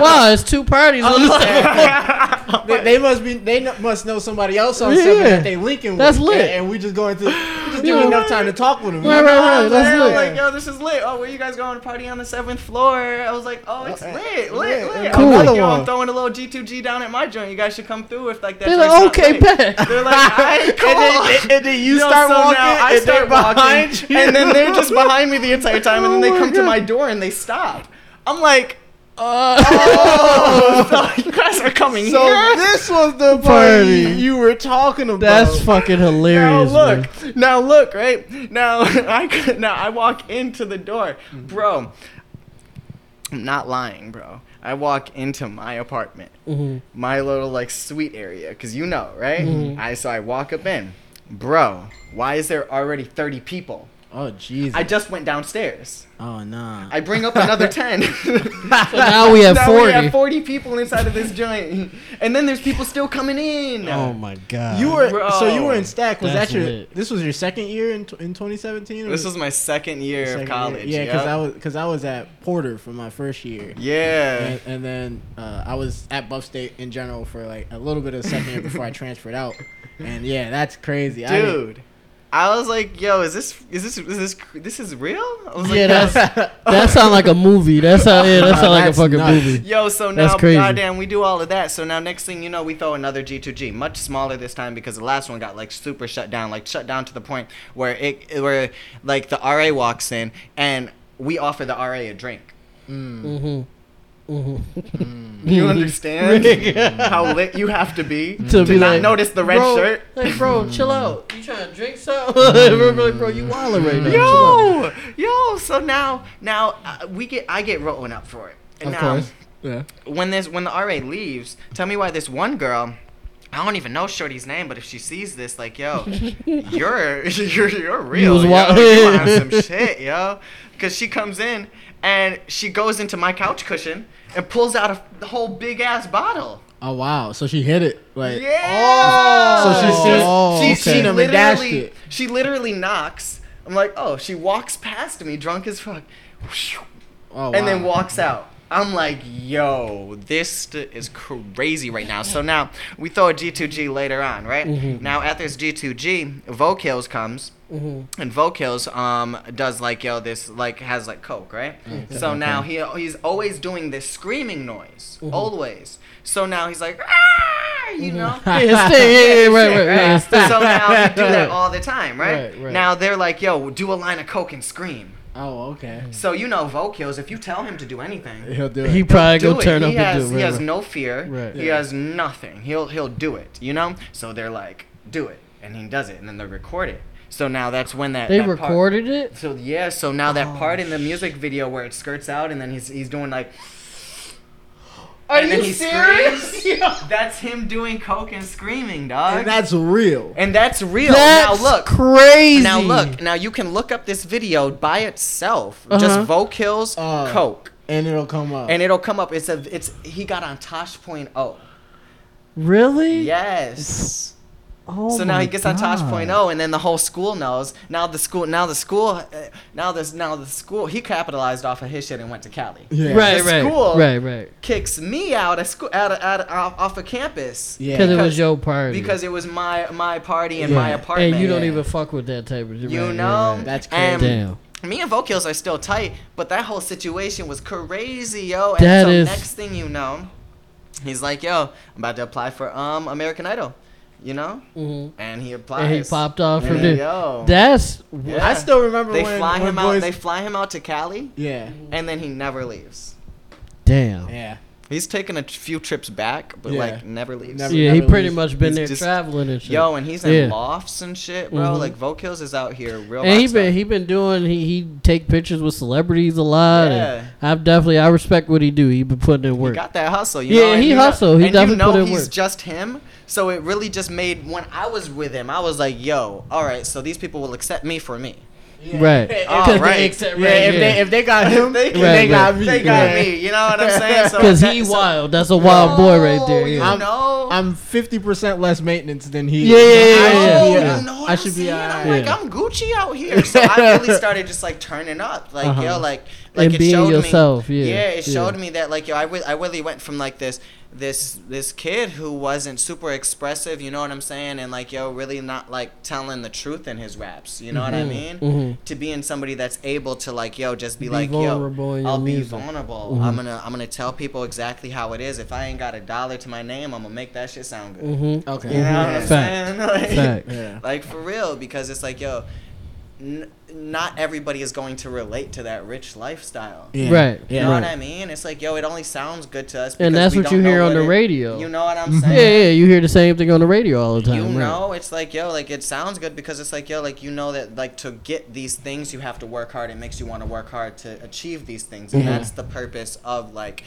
wow, it's two parties. on this they, they must be. They kn- must know somebody else on Yeah. seven that they linking with. That's with. lit. And, and we just going to we just give Yeah. them enough time to talk with them. Right, You right, I'm right, that's lit. I'm like, yo, this is lit. Oh, where you guys going to party on the seventh floor? I was like, oh, it's Uh, lit, lit, lit. lit. Cool. I'm like, yo. I'm throwing a little G2G down at my joint. You guys should come through if like that. They're like, okay, lit. bet. They're like, alright, cool. And then, and then you start so walking. now I and start walking, and then they're just behind me the entire time, and then they Oh come to my door and they stop. I'm like, Uh, oh, so you guys are coming So here. this was the party Party. you were talking about. that's fucking hilarious. Now hilarious. look, man. now look, right now I could- now I walk into the door, Mm-hmm. bro. I'm not lying, bro. I walk into my apartment, Mhm. my little like suite area, cause you know, right? Mhm. I so I walk up in, bro. Why is there already 30 people? Oh Jesus. I just went downstairs. oh nah. I bring up another 10. So now we have now 40. we have 40 people inside of this joint. And then there's people still coming in. Oh my god. you were Bro. so you were in stack. Was That's that your? lit. This was your second year in in 2017. This was my second year second of year? college. Yeah, because yep. I was because I was at Porter for my first year. Yeah. And, and then uh, I was at Buff State in general for like a little bit of second year before I transferred out. And yeah, that's crazy. Dude. I was like, yo, is this is this is this this is real? I was like, Yeah, yo. that's that sound like a movie. That sound yeah, that sound like a fucking nuts. movie. Yo, so now, goddamn, we do all of that. So now, next thing you know, we throw another G2G, much smaller this time because the last one got like super shut down, like shut down to the point where it, where like the RA walks in and we offer the RA a drink. Mm. Mm-hmm. Mm-hmm. You understand how lit you have to be to, To be not like, notice the red bro, shirt? Like, bro, chill out. You trying to drink something? bro, like, bro, you wildin' right now. Yo, yo. So now, now uh, we get, I get rolling up for it. Of now, course. Yeah. when this when the RA leaves, tell me why this one girl. I don't even know Shorty's name, but if she sees this, like, yo, you're you're you're real, was yo, you on some shit, yo, because she comes in and she goes into my couch cushion and pulls out a whole big ass bottle. Oh wow. So she hit it. Like Yeah. Oh. So she's seen- Oh, she, she's she seen dashed literally it. she literally knocks. I'm like, oh, she walks past me drunk as fuck, Oh, and then walks out. I'm like, yo, this is crazy right now. So now we throw a G2G later on, right? Mm-hmm. Now at this G2G, Vocals comes. Mm-hmm. And Vocals um does like yo this like has like coke right, so now he he's always doing this screaming noise Mm-hmm. always. So now he's like ah, you know Yeah, yeah, yeah, right, right, right. right? So now he do that all the time, right? Right, right. Now they're like, yo, do a line of coke and scream. Oh okay. Mm. So you know Vocals, if you tell him to do anything, He'll do it. He probably do go it. turn he up has, and do it. He has no fear. Right. He Yeah. has nothing. He'll he'll do it, you know? So they're like, do it. And he does it and then they record it. So now that's when that They that part- recorded it. so yeah, so now that Oh, part in the music video where it skirts out and then he's he's doing like and then he screams. That's him doing coke and screaming, dog. And that's real. And that's real. That's now look. crazy. Now look. Now you can look up this video by itself. Just Uh-huh. Vocals Uh, Coke. And it'll come up. And it'll come up. It's a it's he got on Tosh Point oh. Really? Yes. Oh so now he my gets on Tosh Point oh, and then the whole school knows. Now the school now the school uh, now this now the school he capitalized off of his shit and went to Cali. yeah. Right, The right, school- right, right. Kicks me out of school out of, out of, off, off of campus. Yeah. Because it was Because- your party. Because it was my my party in Yeah. my apartment. and you don't yeah. even fuck with that type of. You right, know, right, right. That's crazy. Damn. Me and Vocals are still tight, but that whole situation was crazy, yo. And That so is- next thing you know, he's like, "Yo, I'm about to apply for um American Idol," you know, hmm and he applies. And he popped off from And there. Yo, That's Yeah. I still remember they when, fly when him boys, out. They fly him out to Cali, yeah. and then he never leaves. damn. Yeah, Yeah. He's taken a few trips back, but Yeah. like never leaves. Never- he never pretty leaves. much been He's there just- traveling and shit. Yo, and he's in Yeah. lofts and shit, bro. Mhm. Like Vocals is out here real. and he rockstar. been he been doing he he take pictures with celebrities a lot. Yeah. I've definitely I respect what he do. He been putting in He work. got that hustle. You Yeah, know, and he hustle. He and definitely you know put in he's work. just him. So it really just made when I was with him, I was like, "Yo, all right. So these people will accept me for me. Right. Oh, Because right. they accept- Yeah, if yeah. they if they got him, They- they, Right, got me. They got yeah. me. You know what I'm saying? So Because that- he so- wild. That's a wild boy right there. Yeah. I'm- know. I'm fifty percent less maintenance than he. Yeah, is. yeah, I yeah, should yeah. be, you uh, know what I should I'm be. I'm like, Yeah. I'm Gucci out here. So I really started just like turning up, like Uh-huh. yo, like like And it being showed yourself, me. yeah, it yeah. showed me that like yo, I, really went from like this this this kid who wasn't super expressive, you know what I'm saying, and like yo, really not like telling the truth in his raps, you know what I Mhm, mean? mhm. To being somebody that's able to like yo, just be, Be like vulnerable yo, I'll be music. vulnerable. Mhm. I'm gonna I'm gonna tell people exactly how it is. If I ain't got a dollar to my name, I'm gonna make that shit sound good. Mm-hmm. Okay. You know what I'm Fact. saying? Like- Fact. Yeah. like for real because it's like yo n- not everybody is going to relate to that rich lifestyle Yeah. Right. you Yeah. know right. what i mean it's like yo it only sounds good to us And that's we what you don't know hear on the it- radio. you know what i'm saying Yeah, yeah, you hear the same thing on the radio all the time. you right. know it's like yo like it sounds good because it's like yo like you know that like to get these things you have to work hard it makes you want to work hard to achieve these things and Mhm. that's the purpose of like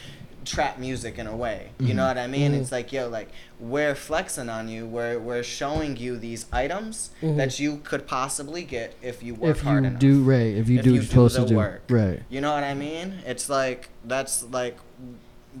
trap music in a way you know what i mean Mhm. it's like yo like we're flexing on you we're we're showing you these items Mhm. that you could possibly get if you work If hard you enough do right, if you If do you what you're supposed do to the do, work. right. you know what i mean it's like that's like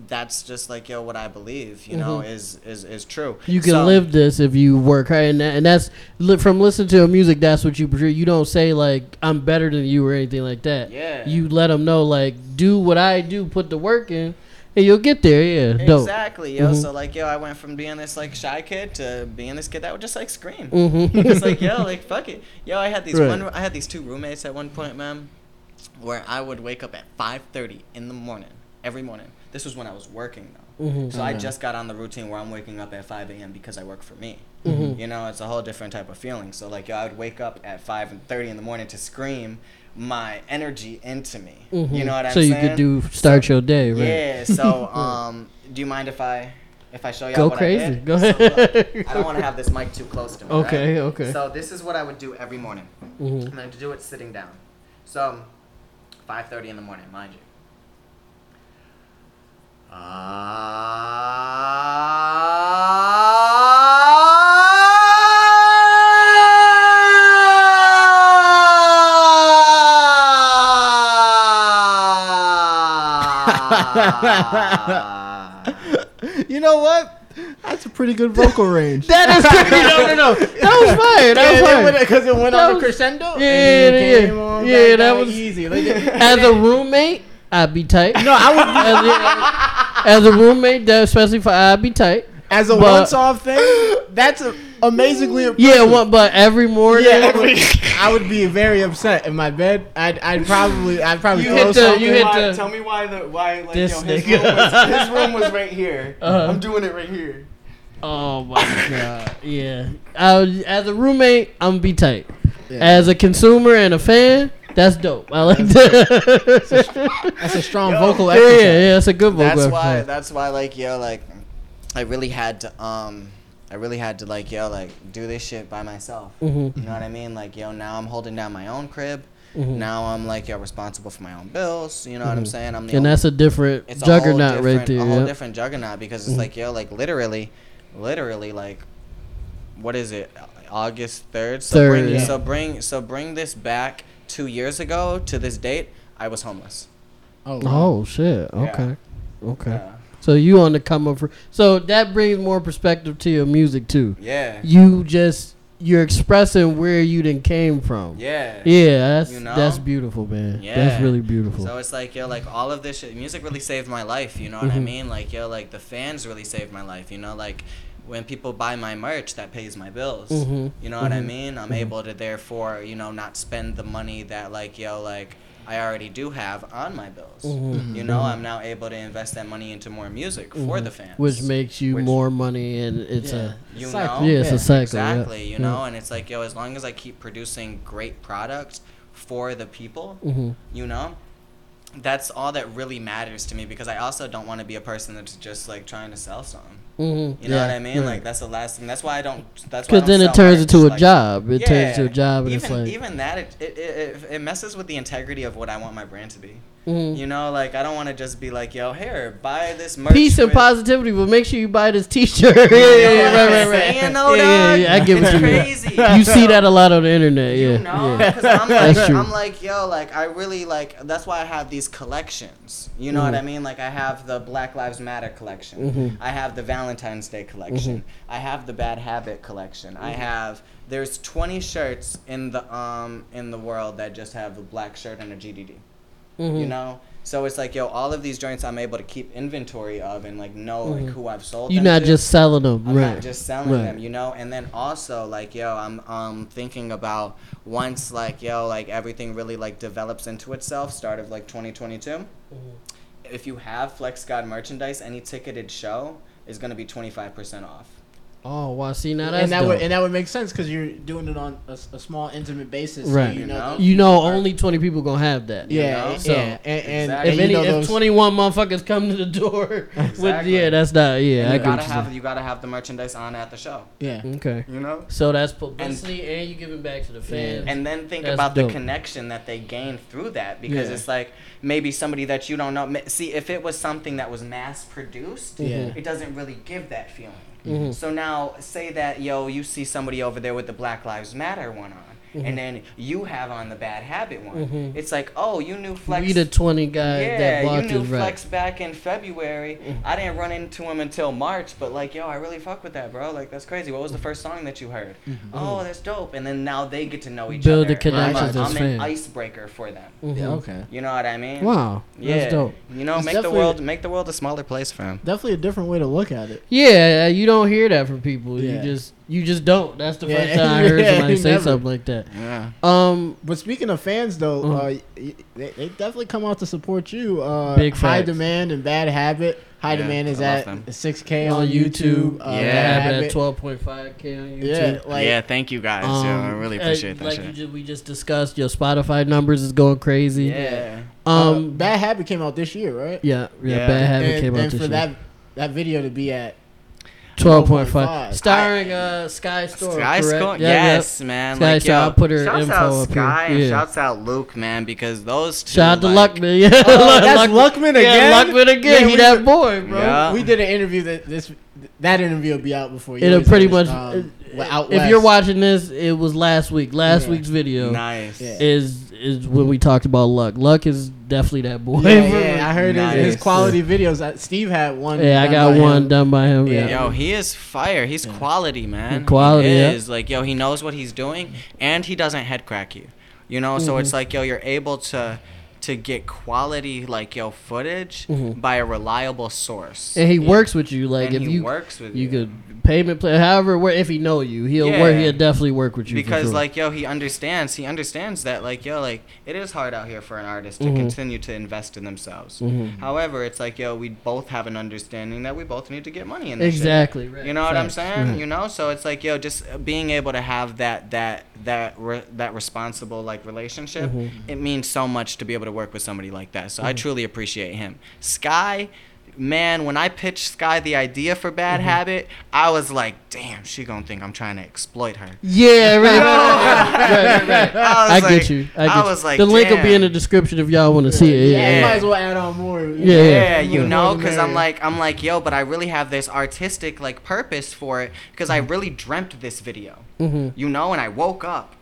that's just like yo what i believe you know Mhm. is is is true You can So- live this if you work hard, and, that, and that's from listening to a music. That's what you portray. You don't say like I'm better than you or anything like that. yeah You let them know like do what I do, put the work in, and you'll get there. Yeah, dope. Exactly, yo. Mhm. So like, yo, I went from being this like shy kid to being this kid that would just like scream. Mm-hmm. it's like, yo, like fuck it, yo. I had these Right. one, I had these two roommates at one point, man, where I would wake up at five thirty in the morning every morning. This was when I was working though. mm-hmm. So I Mhm. just got on the routine where I'm waking up at 5 a.m. because I work for me. Mhm. You know, it's a whole different type of feeling. So like, yo, I would wake up at 5 and 30 in the morning to scream my energy into me. You know what I'm Mm-hmm. so saying? you could do start So- your day, right? Yeah. So, um, do you mind if I if I show y'all Go what I crazy. Go So, look, ahead. I don't want to have this mic too close to me. Okay, right? okay. So this is what I would do every morning. Mhm. I'm going to do it sitting down. So, 5:30 in the morning, mind you. You know what? That's a pretty good vocal range. That is pretty. No, no, no. That was fine. That was fine because it went on was- crescendo. Yeah, yeah, yeah, back that was- easy. Like, As a roommate, I'd be tight. no, I would. As, a, as a roommate, especially for I'd be tight. As a But- once-off thing, that's a, amazingly impressive. Yeah, one, but every morning. Yeah, I would be very upset in my bed. I'd, I'd probably, I'd probably You throw hit the- something. you hit why, the- tell me why the why like This yo, his, nigga. room was, his room was right here. Uh-huh. I'm doing it right here. Oh my god. Yeah. I would, as a roommate, I'm gonna be tight. Yeah. As a consumer and a fan, that's dope. I like that. That's a strong Yo. vocal yeah, exercise. yeah, that's a good vocal That's why. exercise. That's why. Like yo, like I really had to um, I really had to like yo, like do this shit by myself. Mhm. You know what I mean? Like yo, now I'm holding down my own crib. Mhm. Now I'm like yo, responsible for my own bills. You know what I'm Mhm. saying? I'm the And only- that's a different it's a whole juggernaut right different- there. A whole yeah. different juggernaut because it's Mhm. like yo, like literally, literally like, what is it? August third. So Third, bring yeah. so bring so bring this back two years ago to this date. I was homeless. Oh, wow. Oh shit. Yeah. Okay. So you on the come up so that brings more perspective to your music too. Yeah. You just you're expressing where you then came from. Yeah. Yeah, that's You know? that's beautiful, man. Yeah. That's really beautiful. So it's like yo, like all of this shit. Music really saved my life. You know what I Mhm. mean? Like yo, like the fans really saved my life. You know, like when people buy my merch, that pays my bills. Mhm. You know what I Mhm. mean? I'm Mhm. able to therefore, you know, not spend the money that like yo, like I already do have on my bills. Mhm. You know. I'm now able to invest that money into more music for Mhm. the fans. which makes you Which- more money and it's Yeah. you cycle. know, yeah, it's Yeah, a cycle. yeah. exactly. You Yeah. know, and it's like yo, as long as I keep producing great products for the people, Mhm. you know that's all that really matters to me because i also don't want to be a person that's just like trying to sell something Mhm. you know Yeah, what i mean right. like that's the last thing that's why i don't that's Because then it turns merch, into a like- job. It turns into a job, and even, it's like, even that it, it, it, it messes with the integrity of what i want my brand to be mhm. you know like i don't want to just be like yo here buy this merch peace and positivity. But make sure you buy this T-shirt. yeah, yeah, yeah, right, right, right. Saying, yeah, yeah, yeah, I get it's what you mean. crazy. You see that a lot on the internet. You yeah, know, yeah. I'm That's like, true. I'm like, yo, like I really like. That's why I have these collections. You know what Mhm. I mean? Like I have the Black Lives Matter collection. Mhm. I have the Valentine's Day collection. Mm-hmm. I have the Bad Habit collection. I have. There's 20 shirts in the um in the world that just have a black shirt and a GDD. Mhm. You know. So it's like, yo, all of these joints I'm able to keep inventory of and like know like Mhm. who I've sold. You're not to. just selling them, I'm right? not just selling Right. them, you know. And then also like yo, I'm um thinking about once like yo like everything really like develops into itself, start of like 2022. Mhm. If you have Flex God merchandise, any ticketed show is gonna be 25% off. Oh, wow. See, now that's and that dope. would and that would make sense because you're doing it on a small intimate basis. so Right. you You know. know? you know, only 20 people gonna have that. you Yeah, know? yeah, So, and, and, exactly. If and any, you know if 21 motherfuckers come to the door, with, yeah, that's not. Yeah, you gotta what you're have you gotta have the merchandise on at the show. yeah. Okay. You know. So that's publicity, and, you giving back to the fans. And then think That's about dope. the connection that they gain through that because Yeah. it's like maybe somebody that you don't know. See, if it was something that was mass produced, mm-hmm. Yeah. it doesn't really give that feeling. Mhm. So now, say that yo, you see somebody over there with the Black Lives Matter one on, Mhm. and then you have on the Bad Habit one. Mhm. It's like, oh, you knew Flex. we the 20 guys yeah, that you knew this right. Flex back in February. Mhm. I didn't run into him until March, but like, yo, I really fuck with that, bro. Like, that's crazy. What was the first song that you heard? Oh, that's dope. And then now they get to know each Build other. the connections I'm, a- as I'm an icebreaker for them. Mhm. Yeah. Okay. You know what I mean? Wow, Yeah. that's dope. You know, It's make the world make the world a smaller place for him. Definitely a different way to look at it. Yeah, you don't hear that from people. You just you just don't. That's the Yeah, first time I heard yeah, somebody say never. something like that. Yeah. Um, But speaking of fans, though, Mhm. uh, they, they definitely come out to support you. Uh, Big High. Demand and Bad Habit. High Yeah, Demand is at them. 6K on YouTube, Uh, Yeah. yeah, Bad Habit. at 12.5k on YouTube. Yeah, like yeah, thank you guys. Um, yeah, I really uh, appreciate that like shit. you just, we just discussed, your Spotify numbers is going crazy. yeah. um, Um. Bad Habit came out this year, right? yeah. Yeah. Yeah. Bad habit and, came out this year. and for that that video to be at Twelve point 12.5. five. Starring uh, Sky Storm. Sky correct? Storm, Yeah, yeah. yes, man. Sky like, Storm, yo, I'll put her shouts info out up here. Sky and Yeah. shouts out Luke, man, because those two. Shout out to like, Luckman. Yeah, Oh, that's Luckman Yeah, again? Luckman again. Yeah, he that boy, bro. Yeah. We did an interview that this that interview will be out before you. It'll pretty much. um, out if you're watching this, it was last week. Last Yeah. week's video Nice. Yeah. is is when we talked about Luck. Luck is definitely that boy. Yeah, yeah, I heard his, his Nice. quality videos. Uh, Steve had one. Yeah, I got one him. done by him. Yeah. Yeah. Yo, he is fire. He's quality, man. Quality, He yeah. is like yo. He knows what he's doing, and he doesn't head crack you. You know, so Mm-hmm. it's like yo, you're able to to get quality like yo footage Mhm. by a reliable source. And he works with you. Like And if he you works with you you. could payment plan however wor- if he know you he'll work he'll definitely work with you because sure. like yo he understands he understands that like yo like it is hard out here for an artist to Mhm. continue to invest in themselves Mhm. however it's like yo we both have an understanding that we both need to get money in this exactly right. You know what I'm saying? You know, so it's like yo, just being able to have that that that re- that responsible like relationship. Mhm. It means so much to be able to work with somebody like that. So I mm-hmm. truly appreciate him. Sky, man, when I pitched Sky the idea for Bad mm-hmm. Habit, I was like, damn, she gonna think I'm trying to exploit her. yeah right right, right, right, right, right. I I like- get you. I, get I you. was like, the link will be in the description if y'all want to see it. Yeah, Yeah, Yeah. might as well add on more. Yeah, yeah. Yeah, you more know, because I'm like, I'm like, yo, but I really have this artistic like purpose for it, because I mm-hmm. really dreamt this video. hmm you know and i woke up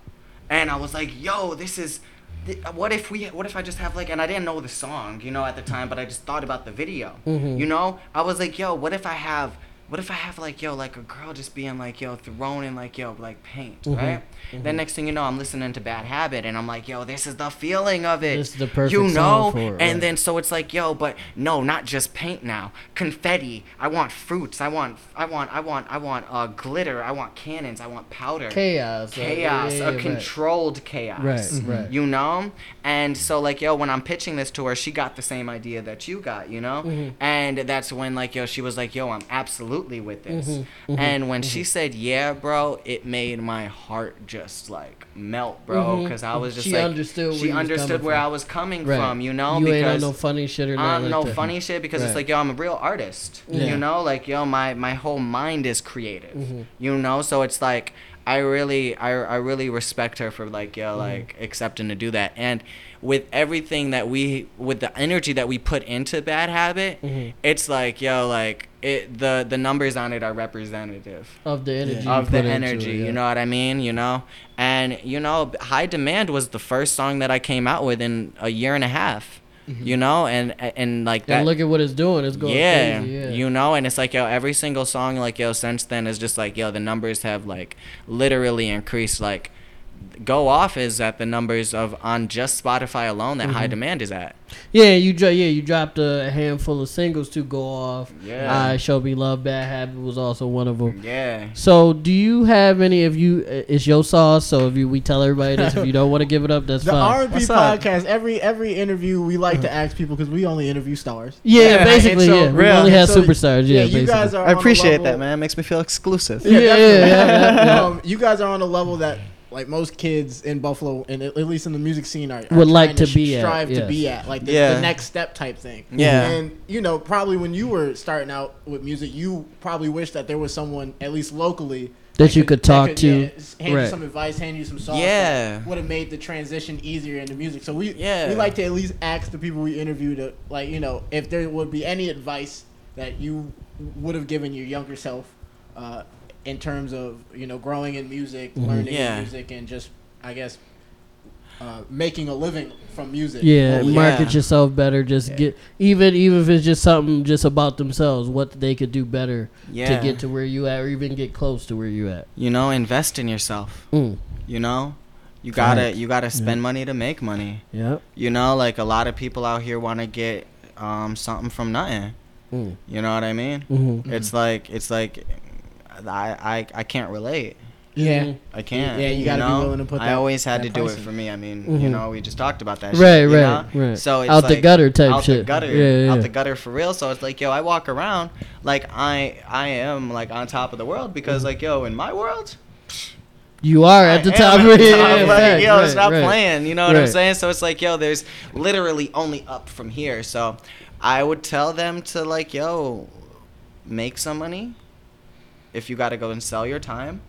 and i was like yo this is th- what if we what if i just have like and i didn't know the song you know at the time but i just thought about the video Mhm. you know i was like yo what if i have what if I have like yo like a girl just being like yo thrown in like yo like paint Mhm. right? Then next thing you know I'm listening to Bad Habit and I'm like yo this is the feeling of it. This is the perfect you know. song for it, and then so it's like yo but no not just paint now confetti I want fruits I want I want I want I want uh glitter I want cannons I want powder chaos chaos, yeah, yeah, a right. controlled chaos. Right, right. You know? And so like yo, when I'm pitching this to her, she got the same idea that you got, you know? Mhm. And that's when like yo, she was like, "Yo, I'm absolutely with this." Mhm, mhm, And when she said, "Yeah, bro," it made my heart just like melt, bro, Mhm. cuz I was just She like understood she understood where from. I was coming Right. from, you know? you ain't because on no funny shit or nothing I'm like no that. funny shit because Right. it's like yo, I'm a real artist. Yeah. You know, like yo, my my whole mind is creative. Mhm. You know, so it's like I really I I really respect her for like Mm-hmm. yo like accepting to do that and with everything that we with the energy that we put into bad habit Mhm. it's like yo like it the the numbers on it are representative of the energy you of the energy it, yeah. you know what i mean you know and you know high demand was the first song that i came out with in a year and a half you know? And and like that and look at what it's doing. It's going yeah, crazy yeah. you know, and it's like yo, every single song, like yo, since then is just like yo, the numbers have like literally increased. Like, go off is at the numbers of on just Spotify alone that Mm-hmm. High Demand is at. Yeah, you dro- yeah you dropped a handful of singles to go off. Yeah. I Show Me Love, Bad Habit was also one of them. Yeah, So, do you have any of you? uh, It's your sauce. So, if you we tell everybody this, if you don't want to give it up, that's The fine. R and B What's up? podcast. Every every interview, we like to ask people because we only interview stars. yeah, Yeah, basically, so- yeah. We Real. only have So, superstars. Yeah, you basically. guys are. I appreciate that, man. It Makes me feel exclusive. Yeah, Yeah, yeah, yeah, yeah. Um, you guys are on a level that like most kids in Buffalo, and at at least in the music scene, are, are Would like trying to be at, strive yes. to be at, like the, Yeah. the next step type thing. Yeah. And you know, probably when you were starting out with music, you probably wish that there was someone at least locally That you could talk to. yeah, hand Right. you some advice, hand you some songs. Yeah. would have made the transition easier into music. So we Yeah. we like to at least ask the people we interview to like you know if there would be any advice that you would have given your younger self uh, in terms of you know growing in music, Mhm. learning Yeah. music, and just I guess uh, making a living from music. Yeah, Oh, market yeah. yourself better. Just Yeah. get even even if it's just something just about themselves, what they could do better yeah. to get to where you at, or even get close to where you at. you know, invest in yourself. Mm. You know, you gotta Facts. you gotta spend money to make money. Yep. You know, like a lot of people out here want to get um something from nothing. Mm. You know what I mean? Mm-hmm. It's like it's like I I I can't relate. yeah. Mhm. I can't. Yeah, you gotta be know? willing to put That, I that- always had that to do it in. for me. I mean, Mhm. you know, we just talked about that. Right, shit, you right, know? right. So it's Out the gutter type out shit. the gutter, Yeah, yeah. out the gutter for real. So it's like, yo, I walk around like I I am like on top of the world because Mm-hmm. like yo, in my world, You are at the I top. am at the Yeah, top. yeah, like, facts, yo, right, stop right. playing. You know what I'm saying? So it's like, yo, there's literally only up from here. So I would tell them to like, yo, make some money, if you got to go and sell your time,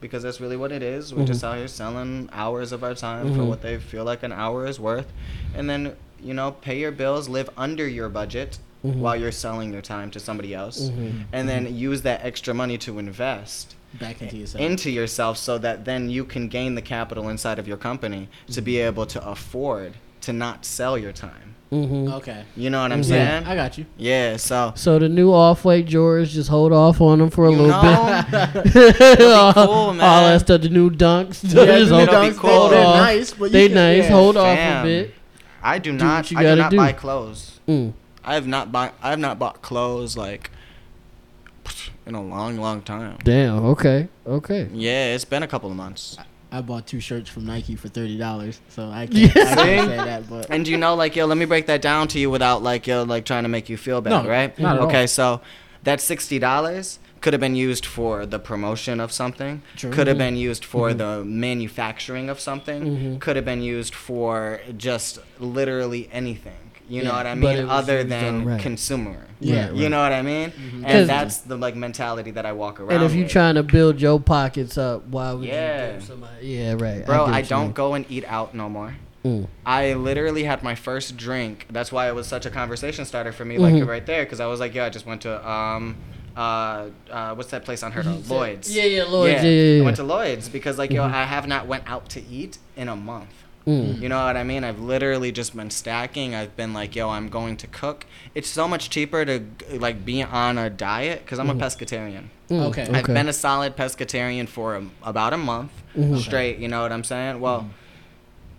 because that's really what it is. We're just out here selling hours of our time for Mhm. what they feel like an hour is worth, and then you know pay your bills, live under your budget Mhm. while you're selling your time to somebody else, Mhm. and then use that extra money to invest Back into yourself. into yourself so that then you can gain the capital inside of your company to be able to afford to not sell your time. Mm-hmm. okay. You know what I'm Mhm. saying? I got you. Yeah, so So the new off white Jordans, just hold off on them for a You little know, bit. all, cool, all man. that stuff, the new dunks. Yeah, the hold, dunks, cool. They, are off. nice, but They can- nice. yeah. Hold off a bit. I do Do not what you I do gotta not do. buy clothes. Mm. I have not buy I have not bought clothes like in a long, long time. Damn. Okay. Okay. Yeah, it's been a couple of months. I bought two shirts from Nike for thirty dollars, so I can't, I can't say that. But And you know, like, yo, let me break that down to you without, like, yo, like trying to make you feel bad, No, right? not at all. okay, so that sixty dollars could have been used for the promotion of something. True. Could have been used for Mm-hmm. the manufacturing of something. Mhm. Could have been used for just literally anything. You know what I mean? Other than right. consumer. Yeah, You right. know what I mean? Mhm. And that's the like mentality that I walk around. And if you're with. trying to build your pockets up, why would Yeah. you give somebody? Yeah. Right. Bro, get I, don't mean. go and eat out no more. Mm. I literally had my first drink. That's why it was such a conversation starter for me, like Mhm. right there, because I was like, yeah, I just went to um, uh, uh, what's that place unheard of? Lloyd's. Yeah. Yeah. Lloyd's. Yeah. Yeah. yeah. I went to Lloyd's because like yo, Mhm. I have not went out to eat in a month. Mm. You know what I mean? I've literally just been stacking. I've been like, yo, I'm going to cook. It's so much cheaper to like be on a diet because I'm Mhm. a pescatarian. Mm. Okay. I've been a solid pescatarian for a, about a month Mhm. straight. You know what I'm saying? Well, n-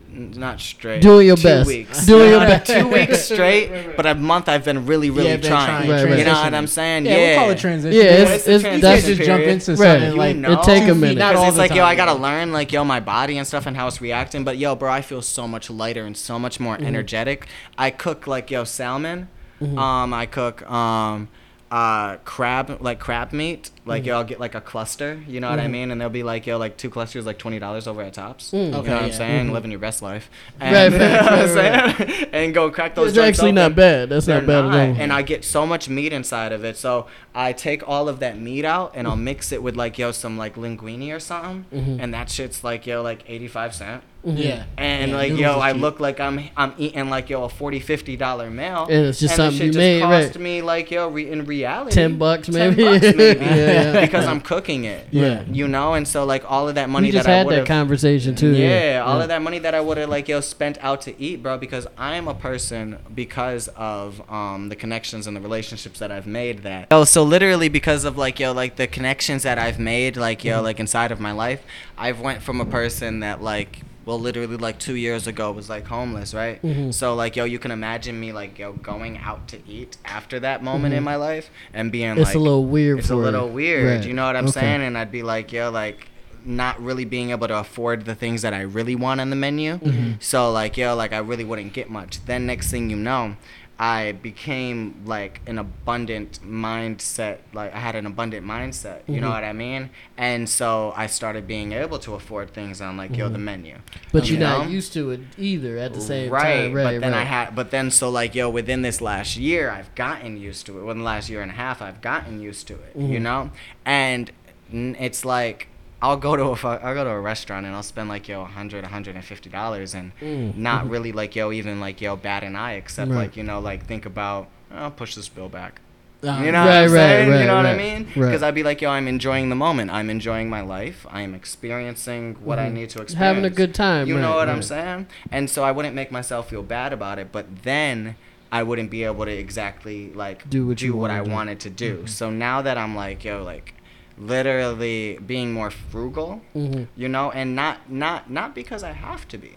not straight. Doing your two best. Weeks. Doing You your know, best. Two weeks straight, Right, right. but a month I've been really, really Yeah, trying. trying, Right, right. You know what. I'm saying? Yeah, Yeah. we'll call it transition. Yeah, it's- know, it's it's- a you that's- can't just jump into Right. something You like know. It take a minute. Not Because all it's the like, yo, I gotta learn, like, yo, my body and stuff and how it's reacting. But, yo, bro, I feel so much lighter and so much more energetic. I cook, like, yo, salmon. Mhm. Um, I cook, um, uh, crab, like crab meat. Like, yo, I'll get, like, a cluster. You know what I Mhm. mean? And they'll be like, yo, like, two clusters, like, $20 over at Tops. Mm. You know Okay, what I'm yeah. saying? Mhm. Living your best life. And, right, you know what I'm right, saying? and go crack those It's actually not bad. That's They're not bad not. at all. And I get so much meat inside of it. So I take all of that meat out and I'll mix it with like yo some like linguine or something, Mhm. and that shit's like yo like eighty five cent. Mhm. Yeah. And Yeah, like yo, I cheap. look like I'm I'm eating like yo a 40 50 dollar meal. And it's just the something shit you just made, cost right? me like yo re- in reality Ten bucks, 10 maybe. bucks maybe Yeah, yeah. because I'm cooking it. Yeah. You know, and so like all of that money we just that I had that conversation too. yeah, all of that money that I would have like yo spent out to eat, bro, because I am a person because of um the connections and the relationships that I've made that. Oh, so literally because of like yo like the connections that I've made like yo Mhm. like inside of my life, I've went from a person that like well literally like 2 years ago was like homeless, right? Mhm. So like yo you can imagine me like yo going out to eat after that moment Mhm. in my life and being It's like a little weird. it's a little weird. Right. You know what I'm Okay. saying? And I'd be like, yo, like not really being able to afford the things that I really want on the menu. Mhm. So like, yo, like I really wouldn't get much. Then next thing you know, I became like an abundant mindset. Like I had an abundant mindset. You know Mhm. what I mean? And so I started being able to afford things on like yo the Mhm. menu. But You you're not know? used to it either at the same right, time. Right. But then I had, but then so like yo, within this last year, I've gotten used to it. Within the last year and a half, I've gotten used to it. You Mhm. know, and it's like I'll go to a I'll go to a restaurant and I'll spend like yo 100 150 dollars and Mm. not really like yo even like yo bat an eye except Right. like you know like think about oh, I'll push this bill back. Uh, You know Right, what I'm right, saying? right, you know what I mean? Because I'd be like, yo, I'm enjoying the moment. I'm enjoying my life. I am experiencing what I Mhm. need to experience. having a good time. You know what I'm saying? And so I wouldn't make myself feel bad about it, but then I wouldn't be able to exactly like Do what you what I do. wanted to do. Mhm. So now that I'm like, yo, like literally being more frugal, Mhm. you know, and not not not because I have to be,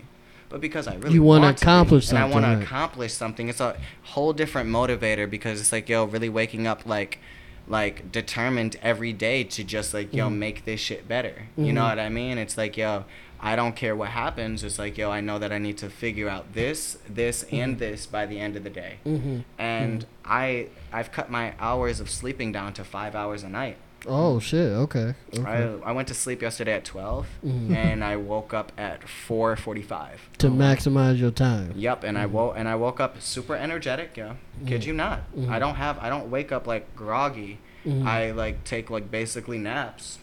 but because I really You want to accomplish and I want something, to accomplish something. It's a whole different motivator because it's like yo, really waking up like like determined every day to just like yo Mhm. make this shit better. You know what I mean? It's like yo, I don't care what happens. It's like yo, I know that I need to figure out this, this, and Mhm. this by the end of the day. Mhm. And I I've cut my hours of sleeping down to five hours a night. Oh shit. Okay. okay. I, I went to sleep yesterday at 12 Mhm. and I woke up at 4:45. to maximize your time. Yep, and I Mhm. woke and I woke up super energetic, yeah. Kid you not. I don't have I don't wake up like groggy Mhm. I like take like basically naps.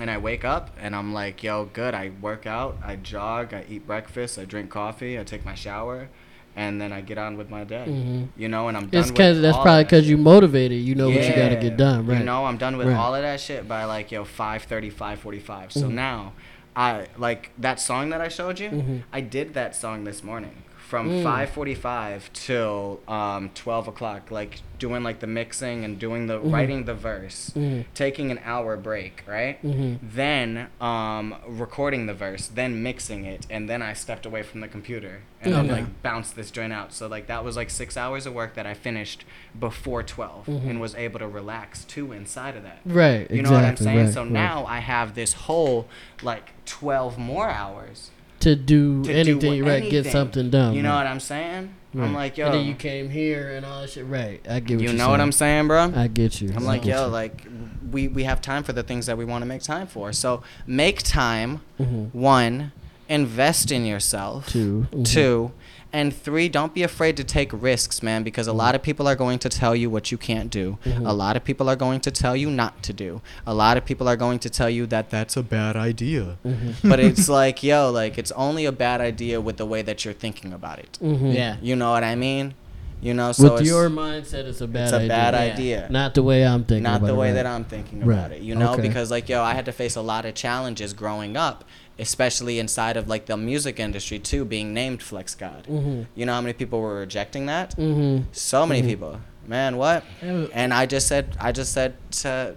And I wake up and I'm like, yo, good. I work out, I jog, I eat breakfast, I drink coffee, I take my shower, and then I get on with my day. Mm-hmm. You know, and I'm done It's with because that's probably of that because you motivated. You know what you got to get done, right? You know, I'm done with Right. all of that shit by like yo 5:30, 5:45. So Mhm. now, I like that song that I showed you. Mhm. I did that song this morning from Mm. 5:45 till um 12 o'clock, like doing like the mixing and doing the Mhm. writing the verse, Mhm. taking an hour break, right? Mhm. Then um recording the verse, then mixing it, and then I stepped away from the computer and I like bounced this joint out. So like that was like six hours of work that I finished before 12 Mhm. and was able to relax too inside of that. Right. You exactly, know what I'm saying? right, so right. now I have this whole like 12 more hours to do to anything, do right? Get something done. You know right. what I'm saying? Right. I'm like, yo, And then you came here and all that shit. Right. I get what you know what I'm saying, bro? I get you. I'm like, yo, you. like we we have time for the things that we want to make time for. So make time. Mhm. One, invest in yourself. 2 Mhm. Two, and three, don't be afraid to take risks, man, because a lot of people are going to tell you what you can't do. Mhm. A lot of people are going to tell you not to do. A lot of people are going to tell you that that's a bad idea. Mhm. but it's like, yo, like it's only a bad idea with the way that you're thinking about it. Mhm. Yeah. You know what I mean? You know, so With it's your mindset, it's a bad idea. it's a idea. bad Yeah. idea. Not the way I'm thinking. Not about the it, way right. that I'm thinking Right. about it. You know, Okay. because like yo, I had to face a lot of challenges growing up, especially inside of like the music industry too, being named Flex God. Mhm. You know how many people were rejecting that? Mhm. So many Mhm. people. Man, what? And I just said, I just said to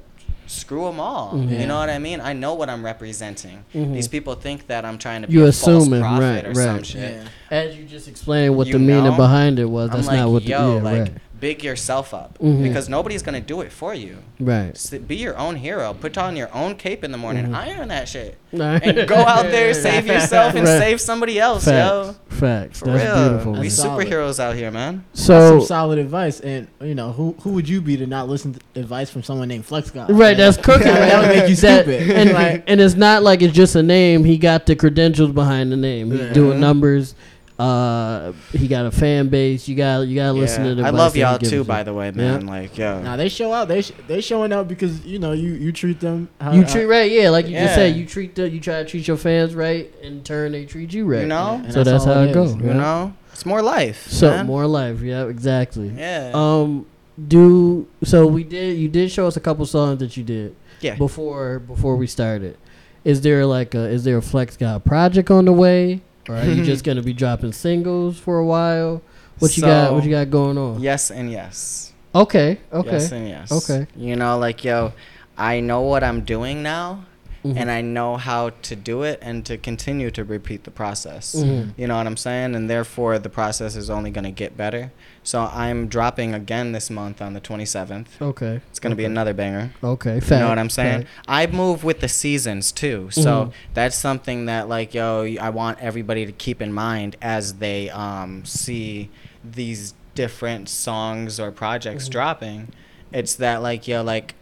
screw them all. Mhm. You know what I mean? I know what I'm representing. Mhm. These people think that I'm trying to be You a false assuming, prophet right, or some right. shit. Yeah. As you just explained what You the meaning behind it was, I'm that's like, not what the yo, yeah, like right. Big yourself up Mhm. because nobody's gonna do it for you. Right. S- Be your own hero. Put on your own cape in the morning. Mhm. Iron that shit. And go out there, save yourself, and Right. save somebody else, Facts. yo. Facts. For That's real. beautiful. We solid. superheroes out here, man. That's So some solid advice, and you know who who would you be to not listen to advice from someone named Flex God? Right, that's cooking. That, right? that would make you That- stupid. And, Like, and it's not like it's just a name. He got the credentials behind the name. He's Yeah. doing numbers. Uh, he got a fan base. You got you got to listen to the. I love y'all gives too, by the way, man. Like, yo. Nah, they show out. They sh- they showing out because you know you you treat them. How, You treat right, yeah, like you just said. You treat the, you try to treat your fans right. In turn, they treat you right. You know? And so that's, that's how it it goes. You right? know? It's more life. So man. more life. Yeah, exactly. Yeah. Um, do so we did. You did show us a couple songs that you did yeah. before before we started. Is there like a is there a Flex God project on the way, or are you just gonna be dropping singles for a while? What you got? What you got going on? Yes and yes. Okay. Okay. Yes and yes. Okay. You know, like, yo, I know what I'm doing now, Mhm. and I know how to do it and to continue to repeat the process. Mhm. You know what I'm saying? And therefore, the process is only going to get better. So I'm dropping again this month on the 27th. Okay. It's going to be another banger. Okay. You Fact, know what I'm saying? fact. I move with the seasons too. So Mhm. that's something that like yo, I want everybody to keep in mind as they um see these different songs or projects Mhm. dropping. It's that like yo, like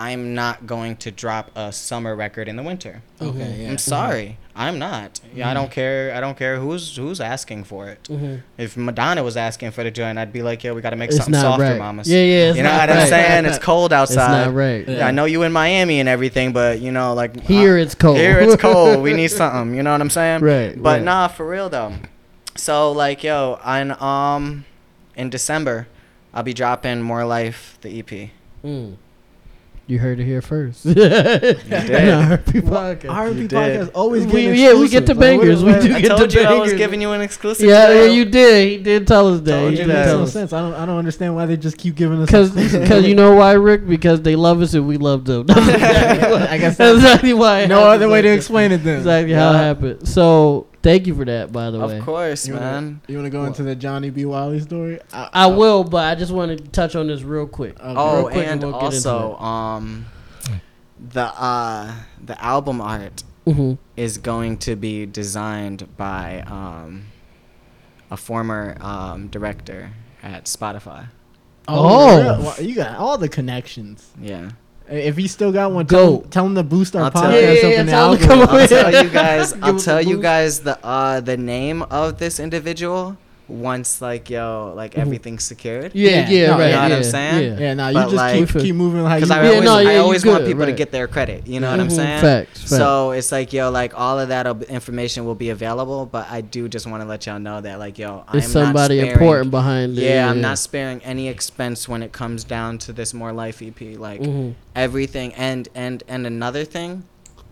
I'm not going to drop a summer record in the winter. Okay, Mhm. yeah. I'm sorry. I'm not. Yeah, I don't care. I don't care who's who's asking for it. Mhm. If Madonna was asking for the joint, I'd be like, yo, we got to make It's something softer, right. mamas. Yeah, yeah. It's you know not what I'm saying? It's cold outside. It's outside. not right. Yeah. Yeah, I know you in Miami and everything, but you know, like Here uh, it's cold. Here it's cold. We need something. You know what I'm saying? Right, But right. nah, for real though. So like, yo, on um, in December, I'll be dropping More Life, the E EP. Mm. You heard it here first. you did. R&B podcast. R&B You did. podcast always We- getting yeah, we get the exclusive. Like, what- bangers. We what- do I get told the you I was giving you an exclusive. Yeah, yeah, you did. He did tell us that. Told He you It that. makes tell no us. sense. I don't. I don't understand why they just keep giving us. Because exclusives. you know why, Rick? Because they love us and we love them. I guess that's exactly why. no other way to explain it. Then Exactly how it happened. So thank you for that, by the way. Of course, You man. wanna, you want to go into the Johnny B. Wiley story? I, I will, but I just want to touch on this real quick. Okay. Oh, Real quick and we'll also, um, the uh, the album art hmm is going to be designed by um, a former um, director at Spotify. Oh. real? Well, you got all the connections. Yeah. If he still got one, tell, Go. him- tell him to boost our I'll podcast tell- Yeah, yeah, yeah, in the tell him to come I'll tell you guys. I'll tell you guys the uh, the name of this individual once like yo like Mhm. everything's secured. Yeah, Yeah, yeah, no, right. you know what yeah, I'm saying? Yeah. Yeah, nah, you But, just like- keep keep moving how you. Because I Yeah, always, no, yeah, I you always want good, people to get their credit. You know what I'm Mhm, saying? Facts. facts. So it's like yo, like all of that information will be available, but I do just want to let y'all know that like yo, I'm somebody sparing, important behind it. Yeah, I'm not sparing any expense when it comes down to this more life EP. Like Mhm. everything, and and and another thing,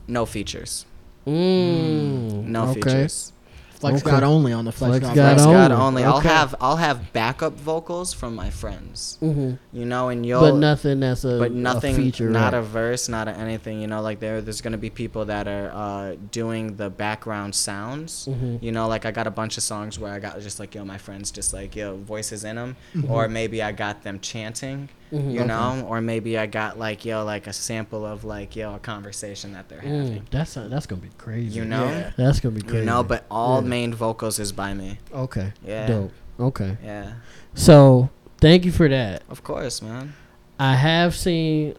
no features, Mm. no okay. features. Flex Okay. God only on the Flex, Flex God. God Flex Flex God only. only. I'll Okay. have I'll have backup vocals from my friends. hmm You know, and you'll But nothing that's a but a nothing, feature. not right. a verse, not a anything. You know, like there, there's gonna be people that are uh, doing the background sounds. Mhm. You know, like I got a bunch of songs where I got just like yo, my friends just like yo, voices in them, Mm-hmm. or maybe I got them chanting. Mhm. You Okay. know, or maybe I got like yo, like a sample of like yo, a conversation that they're Mm, having. that's that's gonna be crazy. You know, Yeah. that's gonna be crazy. you know, but all Yeah. main vocals is by me. okay, Yeah, dope. Okay, yeah, so thank you for that. of course, man. I have seen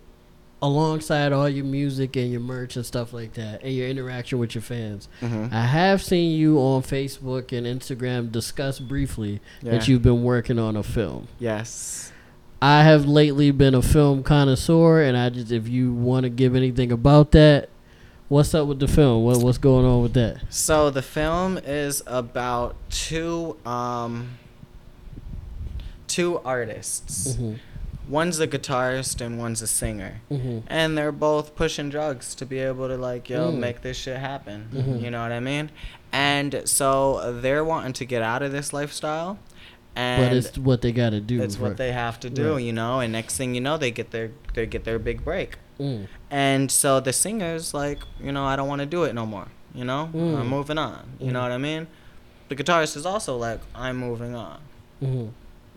alongside all your music and your merch and stuff like that, and your interaction with your fans. hmm I have seen you on Facebook and Instagram discuss briefly Yeah. that you've been working on a film. Yes. I have lately been a film connoisseur, and I just if you want to give anything about that, what's up with the film? What what's going on with that? So the film is about two um two artists. Mm-hmm. One's a guitarist and one's a singer. Mm-hmm. And they're both pushing drugs to be able to like yo Mm. make this shit happen. Mhm. You know what I mean? And so they're wanting to get out of this lifestyle. And But it's what they got to do. it's what they have to do, Right. you know. And next thing you know, they get their they get their big break. Mm. And so the singer's like, you know, I don't want to do it no more. You know, Mm. I'm moving on. You know Mm. what I mean? The guitarist is also like, I'm moving on. Mm-hmm.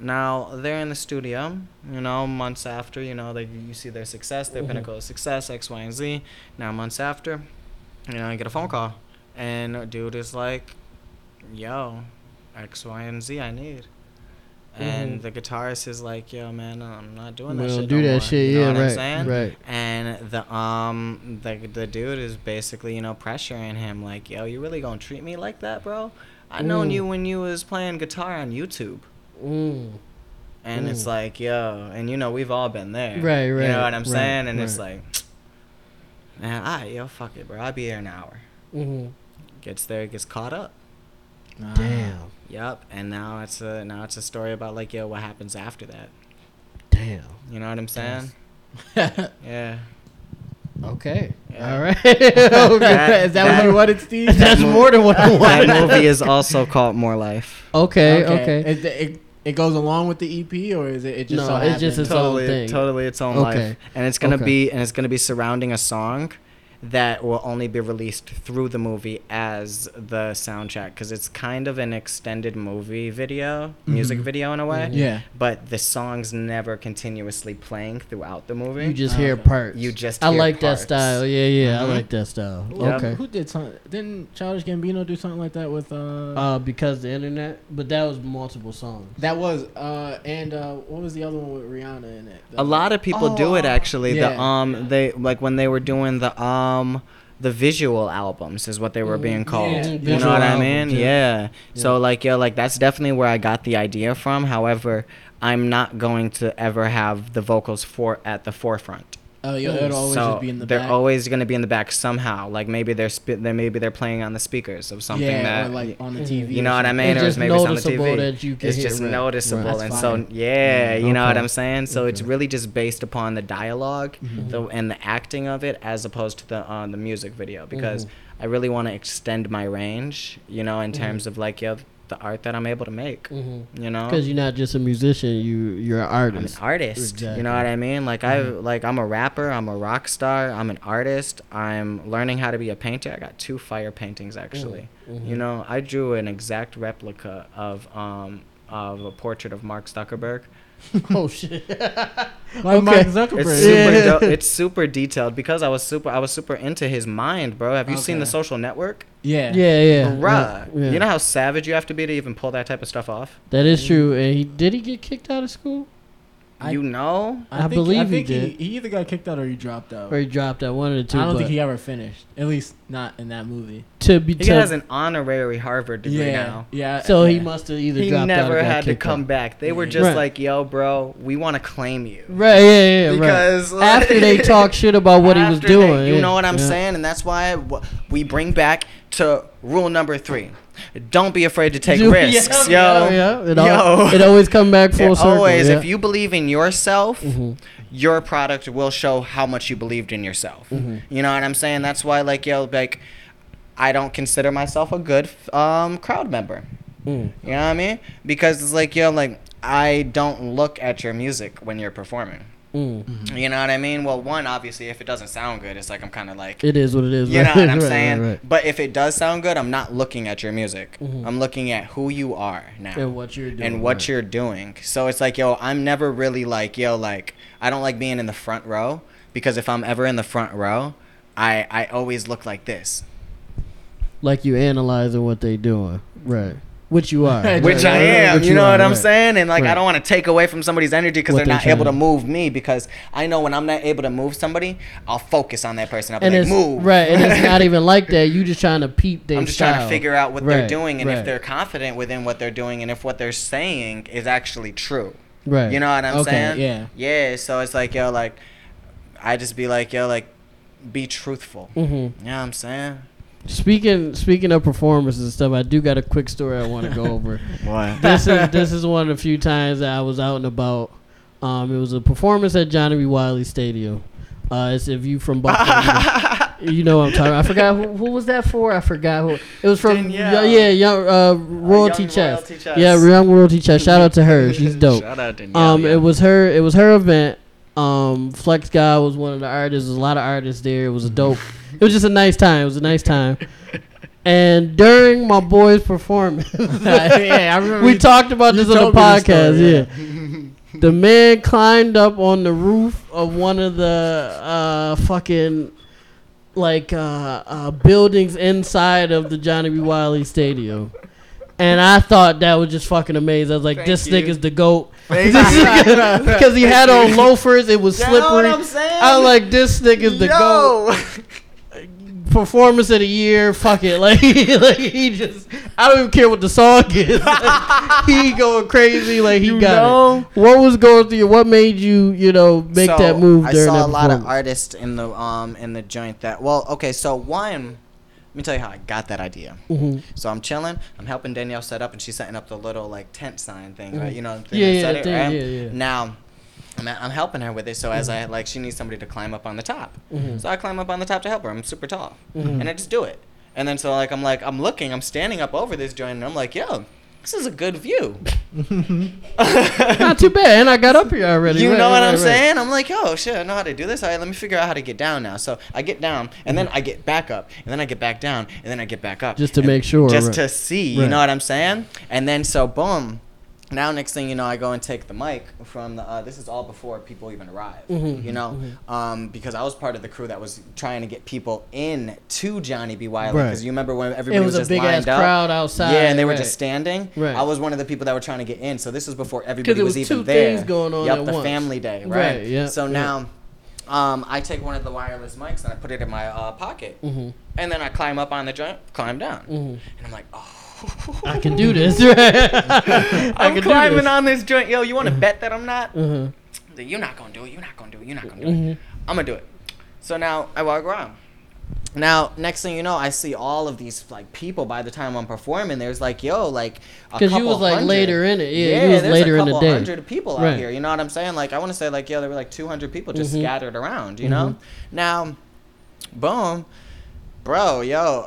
Now they're in the studio, you know, months after, you know, they you see their success, their Mhm. pinnacle of success, X, Y, and Z. Now months after, you know, I get a phone call, and a dude is like, "Yo, X, Y, and Z, I need." And Mhm. the guitarist is like, "Yo, man, I'm not doing We that don't shit. do no that more." shit. You know yeah, what I'm right. saying? Right. And the um the the dude is basically you know pressuring him like, yo, you really gonna treat me like that, bro? I known Mm. you when you was playing guitar on YouTube, Mm. and it's Mm. like, yo, and you know we've all been there, Right, right. You know what I'm right, saying? And it's like, man, alright, yo, fuck it, bro. I'll be here an hour. Mm-hmm. Gets there, gets caught up. Nah. Damn. Yup. And now it's a now it's a story about like, yo, what happens after that? Damn. You know what I'm saying? Yeah. Okay. Yeah. All right. That- Is that, what you wanted, Steve? That's more than what I wanted. that movie is also called More Life. Okay. Okay. Is the- it, it goes along with the EP, or is it? It just No, so it's just happened- its own thing. totally its own Okay. life, and it's gonna Okay. be and it's gonna be surrounding a song that will only be released through the movie as the soundtrack because it's kind of an extended movie video, music Mhm. video in a way. Yeah. But the song's never continuously playing throughout the movie. You just Oh, hear okay. parts. You just I like parts. that style. Yeah, yeah. I Mhm. like that style. Who, Okay. Who did something? Didn't Childish Gambino do something like that with? Uh, Uh, because the internet, but that was multiple songs. that was. Uh, and uh, what was the other one with Rihanna in it? A lot of people do it Oh, actually. The um they like when they were doing the um the visual albums is what they were being mm. called. Yeah, you know what I mean? yeah. Yeah. So like yo like that's definitely where I got the idea from. However, I'm not going to ever have the vocals for at the forefront. Oh, yeah, it'll always so just be in the they're back. always going to be in the back somehow. Like maybe they're sp- they maybe they're playing on the speakers of something yeah, that or like on the. TV. you know what I mean, It's or just maybe it's on the TV. you it's just right. noticeable, That's and so yeah, you know what I'm saying. So it's really just based upon the dialog Mhm. the, and the acting of it, as opposed to the uh, the music video, because Mhm. I really want to extend my range, you know, in terms of like yo, the art that I'm able to make, Mm-hmm. you know. Because you're not just a musician, you you're an artist. I'm an artist. Exactly. You know what I mean? Like I Mhm. like I'm a rapper, I'm a rock star, I'm an artist. I'm learning how to be a painter. I got two fire paintings actually. Mhm. You know, I drew an exact replica of um of a portrait of Mark Zuckerberg. oh shit. Like Mark Zuckerberg. It's super Yeah. do- it's super detailed because I was super I was super into his mind, bro. Have you seen the social network? yeah. yeah, yeah. Bruh. yeah. You know how savage you have to be to even pull that type of stuff off? that is true. And he did he get kicked out of school? I- you know? I believe I he did. He, either got kicked out or he dropped out. Or he dropped out one of the two. I don't think he ever finished. At least not in that movie. to be He to, has an honorary Harvard degree Yeah, now. yeah. so he must have either He dropped out never or got had to come out. back. They were just Right. like, "Yo, bro, we want to claim you." Right, yeah, yeah, yeah, right. Because After they talk shit about what he was After they- doing, you yeah, know what I'm yeah. saying, and that's why we bring back to rule number three: don't be afraid to take Yeah, risks, yeah, yo. yeah. It, Yo. al- it always come back full It circle. always, yeah. if you believe in yourself, Mhm. your product will show how much you believed in yourself. Mhm. You know what I'm saying? That's why, like, yo, like, I don't consider myself a good um, crowd member. Mm. You know what I mean? Because it's like, yo, like, I don't look at your music when you're performing. Mm. You know what I mean? Well, one, obviously, if it doesn't sound good, it's like I'm kind of like, It is what it is. you know what I'm right, saying? Right, right. But if it does sound good, I'm not looking at your music. Mhm. I'm looking at who you are now And what you're doing. and what right. you're doing. So it's like, yo, I'm never really like, yo, like, I don't like being in the front row because if I'm ever in the front row, I I always look like this, like you analyzing what they're doing, right? Which you are, Which which right, I am. which You know are, what I'm right. saying? And like, I don't want to take away from somebody's energy because they're they not able to move me. Because I know when I'm not able to move somebody, I'll focus on that person. I'll be And like, it's move. right, and it's not even like that. You just trying to peep their I'm just trying to figure out what they're doing and right. if they're confident within what they're doing and if what they're saying is actually true. Right. You know what I'm Okay, saying? yeah. Yeah. So it's like, yo, like, I just be like, yo, like, be truthful. Mm-hmm. You know what I'm saying? Speaking speaking of performances and stuff, I do got a quick story I want to go over. What? this is this is one of the few times that I was out and about. Um, it was a performance at Johnnie B. Wiley Stadium. Uh, it's if you from Buffalo, you, know what I'm talking. about. I forgot who, who was that for. I forgot who it was from. Danielle. Yeah, young uh, royalty Young chess. Royalty Chess. Yeah, young royalty chess. Shout out to her. She's dope. Shout out to Um, yeah. it was her. It was her event. Um, Flex God was one of the artists. There's a lot of artists there. It was a dope. it was just a nice time. It was a nice time. And during my boy's performance, yeah, I remember. we you- talked about this on the told me this podcast. story, yeah. the man climbed up on the roof of one of the uh, fucking like uh, uh, buildings inside of the Johnnie B. Wiley Stadium. And I thought that was just fucking amazing. I was like, Thank this you. nigga's the goat. Thank Because he had on loafers, it was You know what slippery. I'm saying? I like, this nigga's the goat. Performance of the year, fuck it. Like, like he just, I don't even care what the song is. Like, he going crazy, like he You got know? it. What was going through you? What made you, you know, make So, that move I during saw that a lot of artists in the um in the joint that well okay so one let me tell you how I got that idea. Mhm. So I'm chilling. I'm helping Danielle set up, and she's setting up the little like tent sign thing, right? Mhm. You know, the thing Yeah, yeah, set the it, right? yeah, yeah. Now, I'm, I'm helping her with it. So as I like, she needs somebody to climb up on the top. Mhm. So I climb up on the top to help her. I'm super tall, Mhm. and I just do it. And then so like I'm like I'm looking, I'm standing up over this joint, and I'm like, yo, this is a good view. Not too bad. And I got up here already. You Right, know what right, I'm right. saying? I'm like, oh shit, I know how to do this. All right, let me figure out how to get down now. So I get down, and then mm-hmm. I get back up, and then I get back down, and then I get back up, Just to make sure, just to see. You know what I'm saying? And then so boom. Now next thing you know, I go and take the mic from the. Uh, this is all before people even arrive. Mhm, You know, mhm. um, because I was part of the crew that was trying to get people in to Johnnie B. Wiley. Right. Because you remember when It everybody was was, a just big ass lined up. crowd outside. Yeah, and they were right. just standing. Right. I was one of the people that were trying to get in. So this was before everybody it was, was even two there. things going on Yep, at the once. family day, right? Right, yeah, So yeah. now, um, I take one of the wireless mics and I put it in my uh, pocket, Mhm. and then I climb up on the joint, climb down, Mhm. and I'm like, oh. I can do this. Right? I I'm can climbing do this. on this joint. Yo, you want to bet that I'm not? Mhm. You're not gonna do it. You're not gonna do it. You're not gonna do Mhm. it. I'm gonna do it. So now I walk around. Now, next thing you know, I see all of these like people. By the time I'm performing, there's like, yo, like a Because you couple was like hundred. later in it. Yeah, you was there's later a in the couple day. hundred people out Right. here. You know what I'm saying? Like I want to say like, yo, there were like 200 people just Mhm. scattered around. You Mhm. know? Now, boom, bro, yo,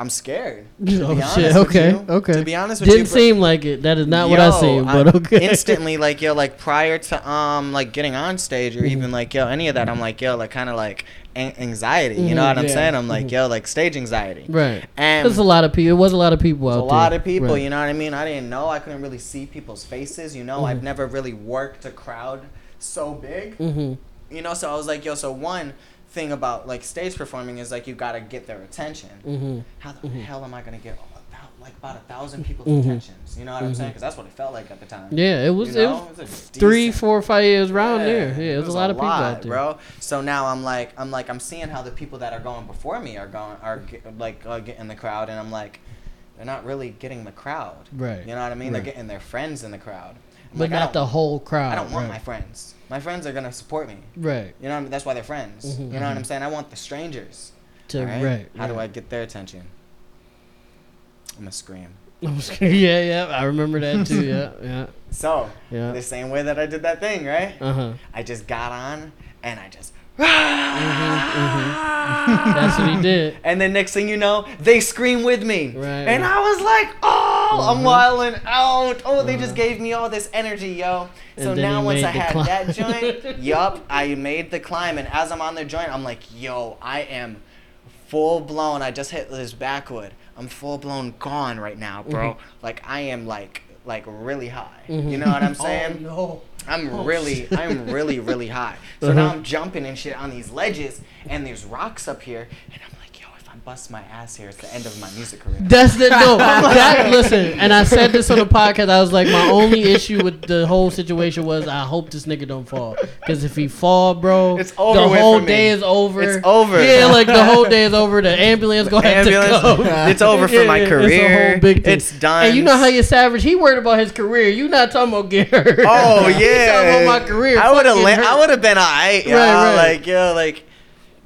I'm scared. Oh shit! Okay, you. okay. To be honest with you. Didn't you, bro- seem like it. That is not what I Yo, seen, but okay. instantly, like yo, like prior to um like getting on stage or even like yo any of that, I'm like yo, like kind of like an- anxiety. You know what I'm saying? I'm like Mhm. yo, like stage anxiety. right. And There's a lot of people. It was a lot of people out a there. lot of people. Right. You know what I mean? I didn't know. I couldn't really see people's faces. You know, Mhm. I've never really worked a crowd so big. Mm-hmm. You know, so I was like yo, so one thing about like stage performing is like you gotta get their attention. Mm-hmm. How the Mhm. hell am I gonna get all that like about a thousand people's Mhm. attentions. You know what I'm saying? Because that's what it felt like at the time. Yeah, it was. You It know? was It was three, four, five years around there. Yeah, it was, a lot of people lot, out there. bro. So now I'm like, I'm like, I'm seeing how the people that are going before me are going, are get, like uh, getting the crowd, and I'm like, they're not really getting the crowd. Right. You know what I mean? Right. They're getting their friends in the crowd. I'm But like, not the whole crowd. I don't want right. my friends. My friends are gonna support me. Right. You know what I mean? That's why they're friends. Mhm. You know what I'm saying? I want the strangers. To alright? right. How do I get their attention? I'm gonna scream. yeah, yeah. I remember that too. Yeah, yeah, So yeah. the same way that I did that thing, right? Uh huh. I just got on and I just. Mm-hmm, That's what he did. And then next thing you know, they scream with me. Right. And I was like, oh, I'm Mhm. wilding out. Oh, they Uh-huh. just gave me all this energy, yo. So And then now once I had climb. that joint, yup, I made the climb. And as I'm on the joint, I'm like, yo, I am full blown. I just hit this backwood. I'm full blown gone right now, bro. Mhm. Like I am like like really high. You know what I'm saying? Oh, no. I'm Oh, really, shit. I'm really, really high. So now Uh-huh. I'm jumping and shit on these ledges, and there's rocks up here, and I'm like, yo, if I bust my ass here, it's the end of my music career. That's the no. That listen, and I said this on the podcast. I was like, my only issue with the whole situation was I hope this nigga don't fall. Because if he fall, bro, It's over The whole for me. day is over. It's over. Yeah, like the whole day is over. The ambulance gonna have to come. it's over for my career. It's a career. whole big thing. It's done. And you know how you're savage. He worried about his career. You not talking about getting hurt. Oh He yeah. talking about my career. I would have. Fuck La- I would have been alright. Right, Right, right. Like yo, like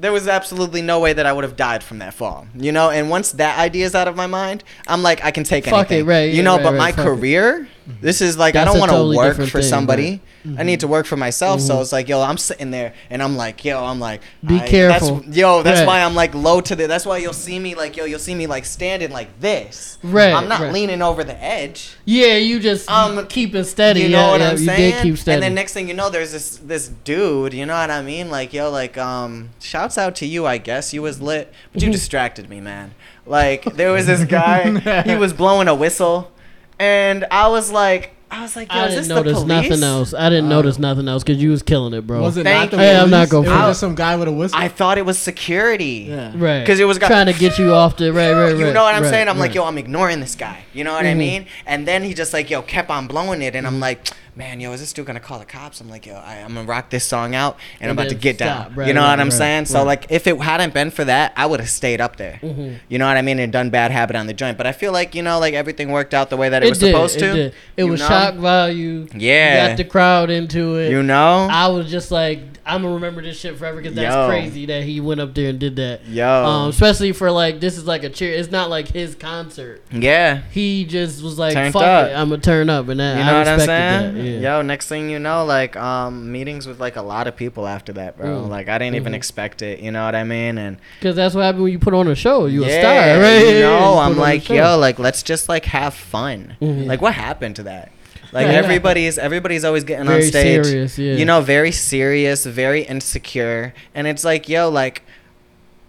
there was absolutely no way that I would have died from that fall. You know. And once that idea is out of my mind, I'm like, I can take Fuck it, anything. right, You know. right, but right, my fuck it. career, this is like That's I don't want to totally work for thing, somebody. Right. I need to work for myself. So Mhm. it's like, yo, I'm sitting there and I'm like, yo, I'm like, Be careful. That's, yo, that's Right. why I'm like low to the. That's why you'll see me like, yo, you'll see me like standing like this. Right, I'm not right. leaning over the edge. Yeah, you just Um, keeping steady. You know yeah, what yeah, I'm you saying? did keep steady. And then next thing you know, there's this this dude. You know what I mean? Like yo, like um, shouts out to you. I guess you was lit, but you Mm-hmm. distracted me, man. Like there was this guy. he was blowing a whistle, and I was like, I was like, yo, I is didn't this notice police? nothing else. I didn't Uh, notice nothing else because you was killing it, bro. Was it Thank not the you. Hey, I'm not gonna It front. was just some guy with a whistle. I thought it was security. yeah. right? 'Cause it was got- trying to get you off the right, right, right. You know what I'm right, saying? I'm like, right. yo, I'm ignoring this guy. You know what I Mhm. mean? And then he just like, yo, kept on blowing it, and Mm-hmm. I'm like, man, yo, is this dude gonna call the cops? I'm like, yo, I, I'm gonna rock this song out, and, I'm about to get stop. down. Right, you know right, what I'm right, saying? So like, if it hadn't been for that, I would have stayed up there. Mhm. You know what I mean? And done bad habit on the joint. But I feel like you know, like everything worked out the way that it, It was did. supposed to. It did. It You was know? shock value. Yeah. You got the crowd into it. You know? I was just like, I'm gonna remember this shit forever because that's Yo. crazy that he went up there and did that. yo. Um, especially for like this is like a cheer. It's not like his concert. yeah. He just was like, Turned "Fuck up. it, I'm gonna turn up," and that, You know I what I'm saying? that. Yeah. Yo, next thing you know, like um meetings with like a lot of people after that, bro. Mm. Like I didn't even Mhm. expect it. You know what I mean? And Because that's what happened when you put on a show. You a star, right? You Yeah, know, I'm like, yo, like let's just like have fun. Mhm. Like what happened to that? Like Yeah. everybody's everybody's always getting very on stage. serious. Yeah. You know, very serious, very insecure, and it's like, yo, like.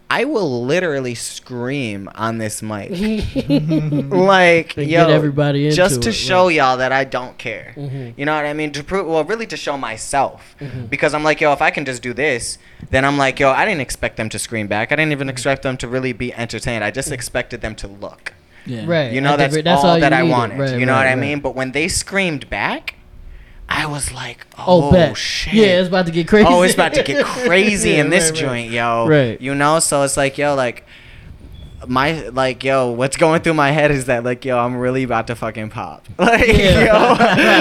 I will literally scream on this mic, like And yo, get everybody just to it, show right. y'all that I don't care. Mhm. You know what I mean? To prove, well, really to show myself, Mhm. because I'm like, yo, if I can just do this, then I'm like, yo, I didn't expect them to scream back. I didn't even expect them to really be entertained. I just expected them to look. Yeah. Right. You know, the that's, that's all, you that I wanted. Right, you know right, what I mean? But when they screamed back, I was like, oh, Oh, shit. Yeah, it's about to get crazy. Oh, it's about to get crazy Yeah, in this right, right. joint, yo. Right. You know, so it's like, yo, like my like yo, what's going through my head is that like yo, I'm really about to fucking pop. Like Yeah.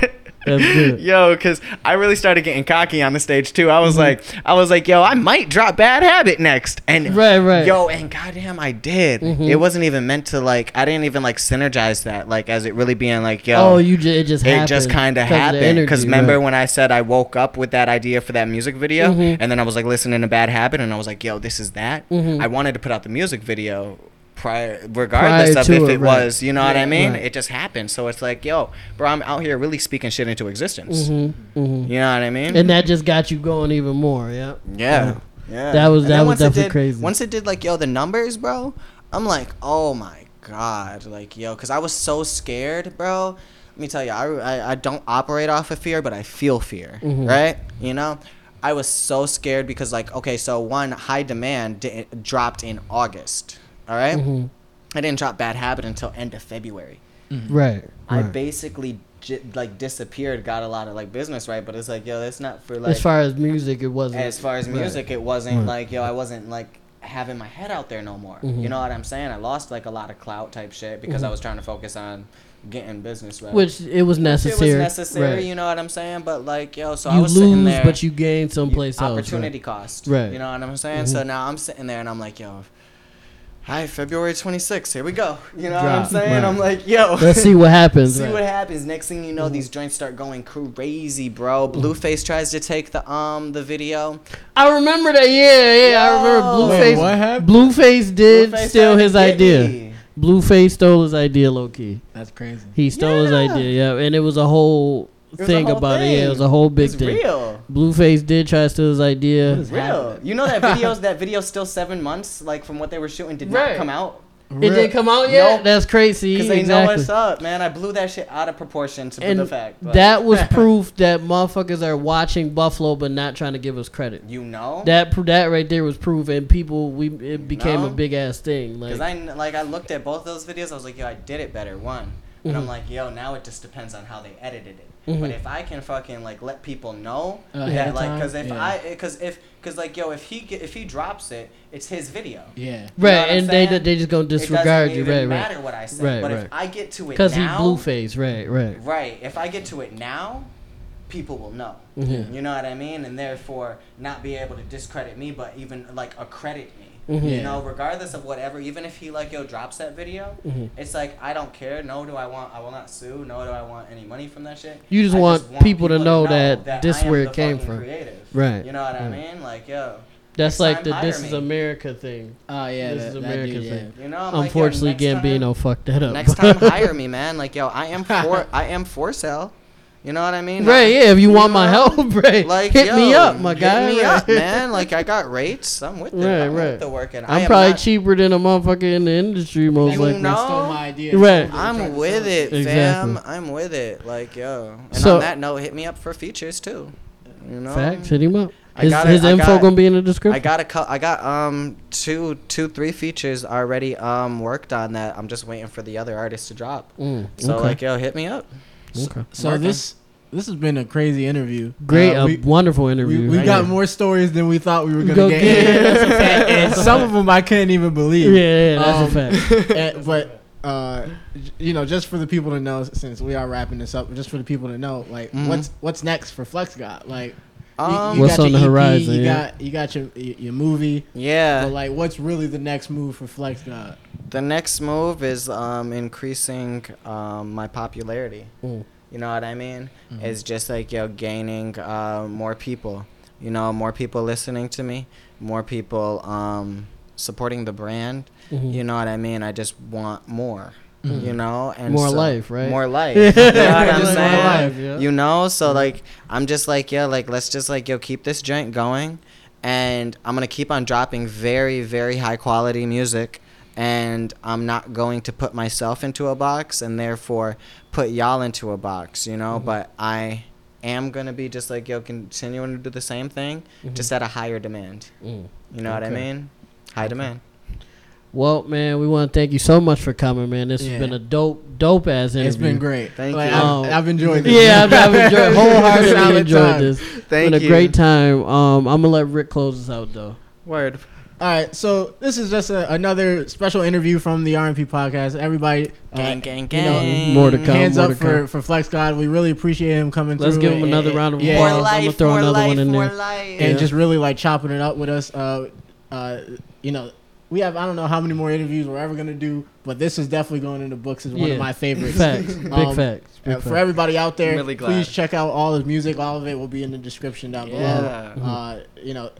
Yo. good. That's good. Yo, cause I really started getting cocky on the stage too. I was Mhm. like, I was like, yo, I might drop bad habit next, and Right, right. yo, and goddamn, I did. Mhm. It wasn't even meant to like, I didn't even like synergize that, like, as it really being like, yo, oh, you just it just it happened. just kind of happened because remember right. when I said I woke up with that idea for that music video, Mhm. and then I was like listening to Bad Habit, and I was like, "Yo, this is that." Mhm. I wanted to put out the music video prior, regardless Prior of if it, it right. was, you know what I mean? right. It just happened. So it's like, yo, bro, I'm out here really speaking shit into existence. Mhm, mhm. You know what I mean? And that just got you going even more. Yeah. yeah. Yeah. That was- And that was definitely did- crazy. Once it did like, yo, the numbers, bro, I'm like, oh my god, like, yo, because I was so scared, bro. Let me tell you, I, I, I don't operate off of fear, but I feel fear, Mhm. right? You know, I was so scared because, like, okay, so one high demand di- dropped in August, all right? Mhm. I didn't drop Bad Habit until end of February. Right. I right. basically j- like disappeared, got a lot of like business right, but it's like yo, that's not for like as far as music, it wasn't. as far as right. music, it wasn't Right. like yo, I wasn't like having my head out there no more. Mhm. You know what I'm saying? I lost like a lot of clout type shit because I Mhm. was trying to focus on getting business right. Which it was necessary. It was necessary, Right. you know what I'm saying? But like yo, so I you was sitting lose, there. but you gain someplace else. opportunity cost. Right. You know what I'm saying? So Mhm. now I'm sitting there and I'm like, yo, hi, February 26th, here we go. You know what I'm saying? Right. I'm like, yo. Let's see what happens. See right. what happens. Next thing you know, these joints start going crazy, bro. Blueface tries to take the um the video. I remember that. Yeah, yeah. I remember Yo. Wait, Blueface. what happened? Blueface did Blueface steal tried to his get idea. me. Blueface stole his idea, low key. That's crazy. He stole his Yeah. idea, yeah, and it was a whole It was a thing about it. Yeah, it was a whole big It's thing. real. Blueface did try to steal his idea. What is Real. happening? You know that videos that video's still seven months, like from what they were shooting, did Right. not come out. It didn't come out yet. Nope. That's crazy. Because they exactly. know what's up, man. I blew that shit out of proportion to And the fact. but- that was proof that motherfuckers are watching Buffalo but not trying to give us credit. you know. That that right there was proof, and people we it became No. a big ass thing. Like Because I like I looked at both those videos, I was like, yo, I did it better. One, and I'm Mhm. like, yo, now it just depends on how they edited it. Mhm. But if I can fucking like let people know Ahead that like, because if Yeah. I, because if, because like, yo, if he get, if he drops it, it's his video. Yeah. You right, and they saying? they just gonna disregard you, right, right, matter what I say. Right, but right. if I get to it because he now, Blueface, right, right. right? If I get to it now, people will know. Mhm. You know what I mean? And therefore, not be able to discredit me, but even like accredit me. Mhm. You know, regardless of whatever, even if he like yo drops that video, Mhm. it's like I don't care. No, do I want? I will not sue. No, do I want any money from that shit. You just I want people to know that this I am where it came from. Creative. Right, You know what I mean? Like yo, That's Next like the hire "This Is. America" thing. Oh yeah. This that, is America dude, thing. you know. I'm Unfortunately, like, yo, Gambino time- fucked that up. Next time, hire me, man. Like yo, I am for. I am for sale. You know what I mean? right, yeah. If you want my know? help, right, Like hit me up, my guy. Hit me right. up, man. Like I got rates. I'm with it. Right, I'm right. with the work. And I I'm am probably not- cheaper than a motherfucker in the industry, most You likely. know? Stole my idea. Right. Tried to I'm sell with it, Exactly. fam. I'm with it. Like yo. And So- on that note, hit me up for features too. You know. Facts, hit him up. I His, got his it, I info got- gonna be in the description. I got a cou- I got um two two three features already um worked on that. I'm just waiting for the other artists to drop. Mm, So okay. like yo, hit me up. Okay. So Working. this this has been a crazy interview. Great, Uh, a we, wonderful interview. we right got here. more stories than we thought we were gonna Go get. get. That's a fact. and, and That's a some of them I couldn't even believe. Yeah, yeah, that's Um, a fact. And- but uh, you know, just for the people to know, since we are wrapping this up, just for the people to know, like Mhm. what's what's next for Flex God? Like, you, Um, you What's on the EP, horizon, You yeah. got you got your your, your movie, yeah. but like, what's really the next move for Flex God? The next move is um, increasing um, my popularity. Mm. You know what I mean? Mhm. It's just like yo gaining uh, more people. You know, more people listening to me, more people um, supporting the brand. Mhm. You know what I mean? I just want more. Mhm. You know, and More so- life, right? More life. Yeah. you know what I'm More saying? life, yeah. You know, so like I'm just like yeah, like let's just like yo keep this joint going, and I'm gonna keep on dropping very very high quality music, and I'm not going to put myself into a box and therefore put y'all into a box, you know. Mhm. But I am gonna be just like yo continuing to do the same thing, Mhm. just at a higher demand. Mm. You know what I mean? High demand. Well, man, we want to thank you so much for coming, man. This Yeah. has been a dope, dope ass interview. It's been great. Thank Like, you. I've, Um, I've enjoyed this. Yeah, I've, I've enjoyed wholeheartedly Solid enjoyed time. this. Thank you. been a great time. Um, I'm gonna let Rick close us out though. Word. All right, so this is just a, another special interview from the RMP podcast. Everybody, uh, Gang, gang, you know, gang. More to come. hands more up to for, come. for Flex God. We really appreciate him coming Let's through. give him and- another and- round of yeah, applause. More I'm gonna throw more another life, one in there. life. and Yeah. just really like chopping it up with us. Uh, uh, you know, we have I don't know how many more interviews we're ever gonna do, but this is definitely going in the books as one Yeah. of my favorites. Facts, big Um, facts. Big Uh, for facts. everybody out there, Really glad. please check out all his music. All of it will be in the description down below. Yeah. Uh, you know,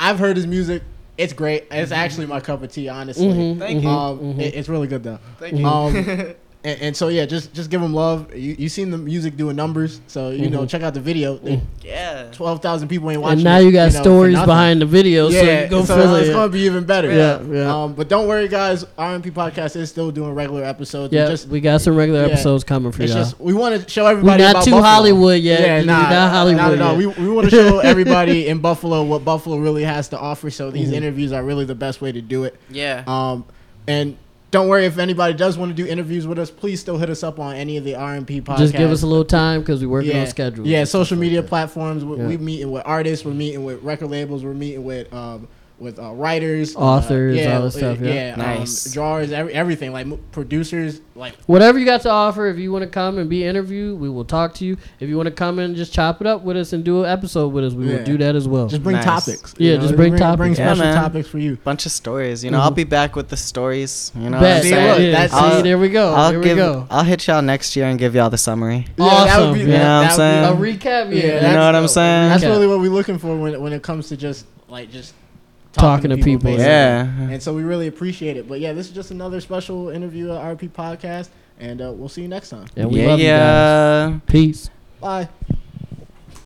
I've heard his music. It's great. It's actually my cup of tea, honestly. Mhm, Thank you. Um, mhm. it- it's really good though. Thank you. Um, and, and so yeah, just just give them love. You you seen the music doing numbers, so you know Mhm. check out the video. Mhm. yeah. Twelve thousand people ain't watching. and now you got know, for stories nothing. behind the video, Yeah, you go so feel it's gonna be even better. Yeah, yeah. Um, but don't worry, guys. RMP podcast is still doing regular episodes. We Yeah, just we got some regular yeah. episodes coming for it's y'all. just we want to show everybody. We're not about too Buffalo. Hollywood yet. Yeah, We nah, not Hollywood not at all. yet. We, we want to show everybody in Buffalo what Buffalo really has to offer. So these Mhm. interviews are really the best way to do it. Yeah. Um, and don't worry if anybody does want to do interviews with us. Please still hit us up on any of the RMP podcasts. Just give us a little time because we're working yeah, on schedule. Yeah, social media that. platforms. We, Yeah. we meeting with artists. We're meeting with record labels. We're meeting with um, with uh, writers, Authors, uh, yeah, all that stuff, yeah. um, Nice. drawers, every, everything like m- producers, like Whatever you got to offer, if you want to come and be interviewed, we will talk to you. If you want to come and just chop it up with us and do an episode with us, we Yeah. will do that as well. just bring Nice. topics. Yeah, know, just bring Bring topics. Yeah, special man. topics for you. Bunch of stories. You know, I'll Mhm. be back with the stories. You know, Bet. what I'm saying? yeah, that's- see, I'll- there we go. I'll there give. we go. I'll hit y'all next year and give y'all the summary. Yeah, that Awesome. would be- You know what I'm that would be- A recap, yeah. Yeah, You know what I'm saying? That's really what we're looking for when when it comes to just like just Talking to people, basically. Yeah. And so we really appreciate it. But yeah, this is just another special interview at RP podcast, and uh, we'll see you next time. And we yeah. love you guys. yeah. Peace. Bye.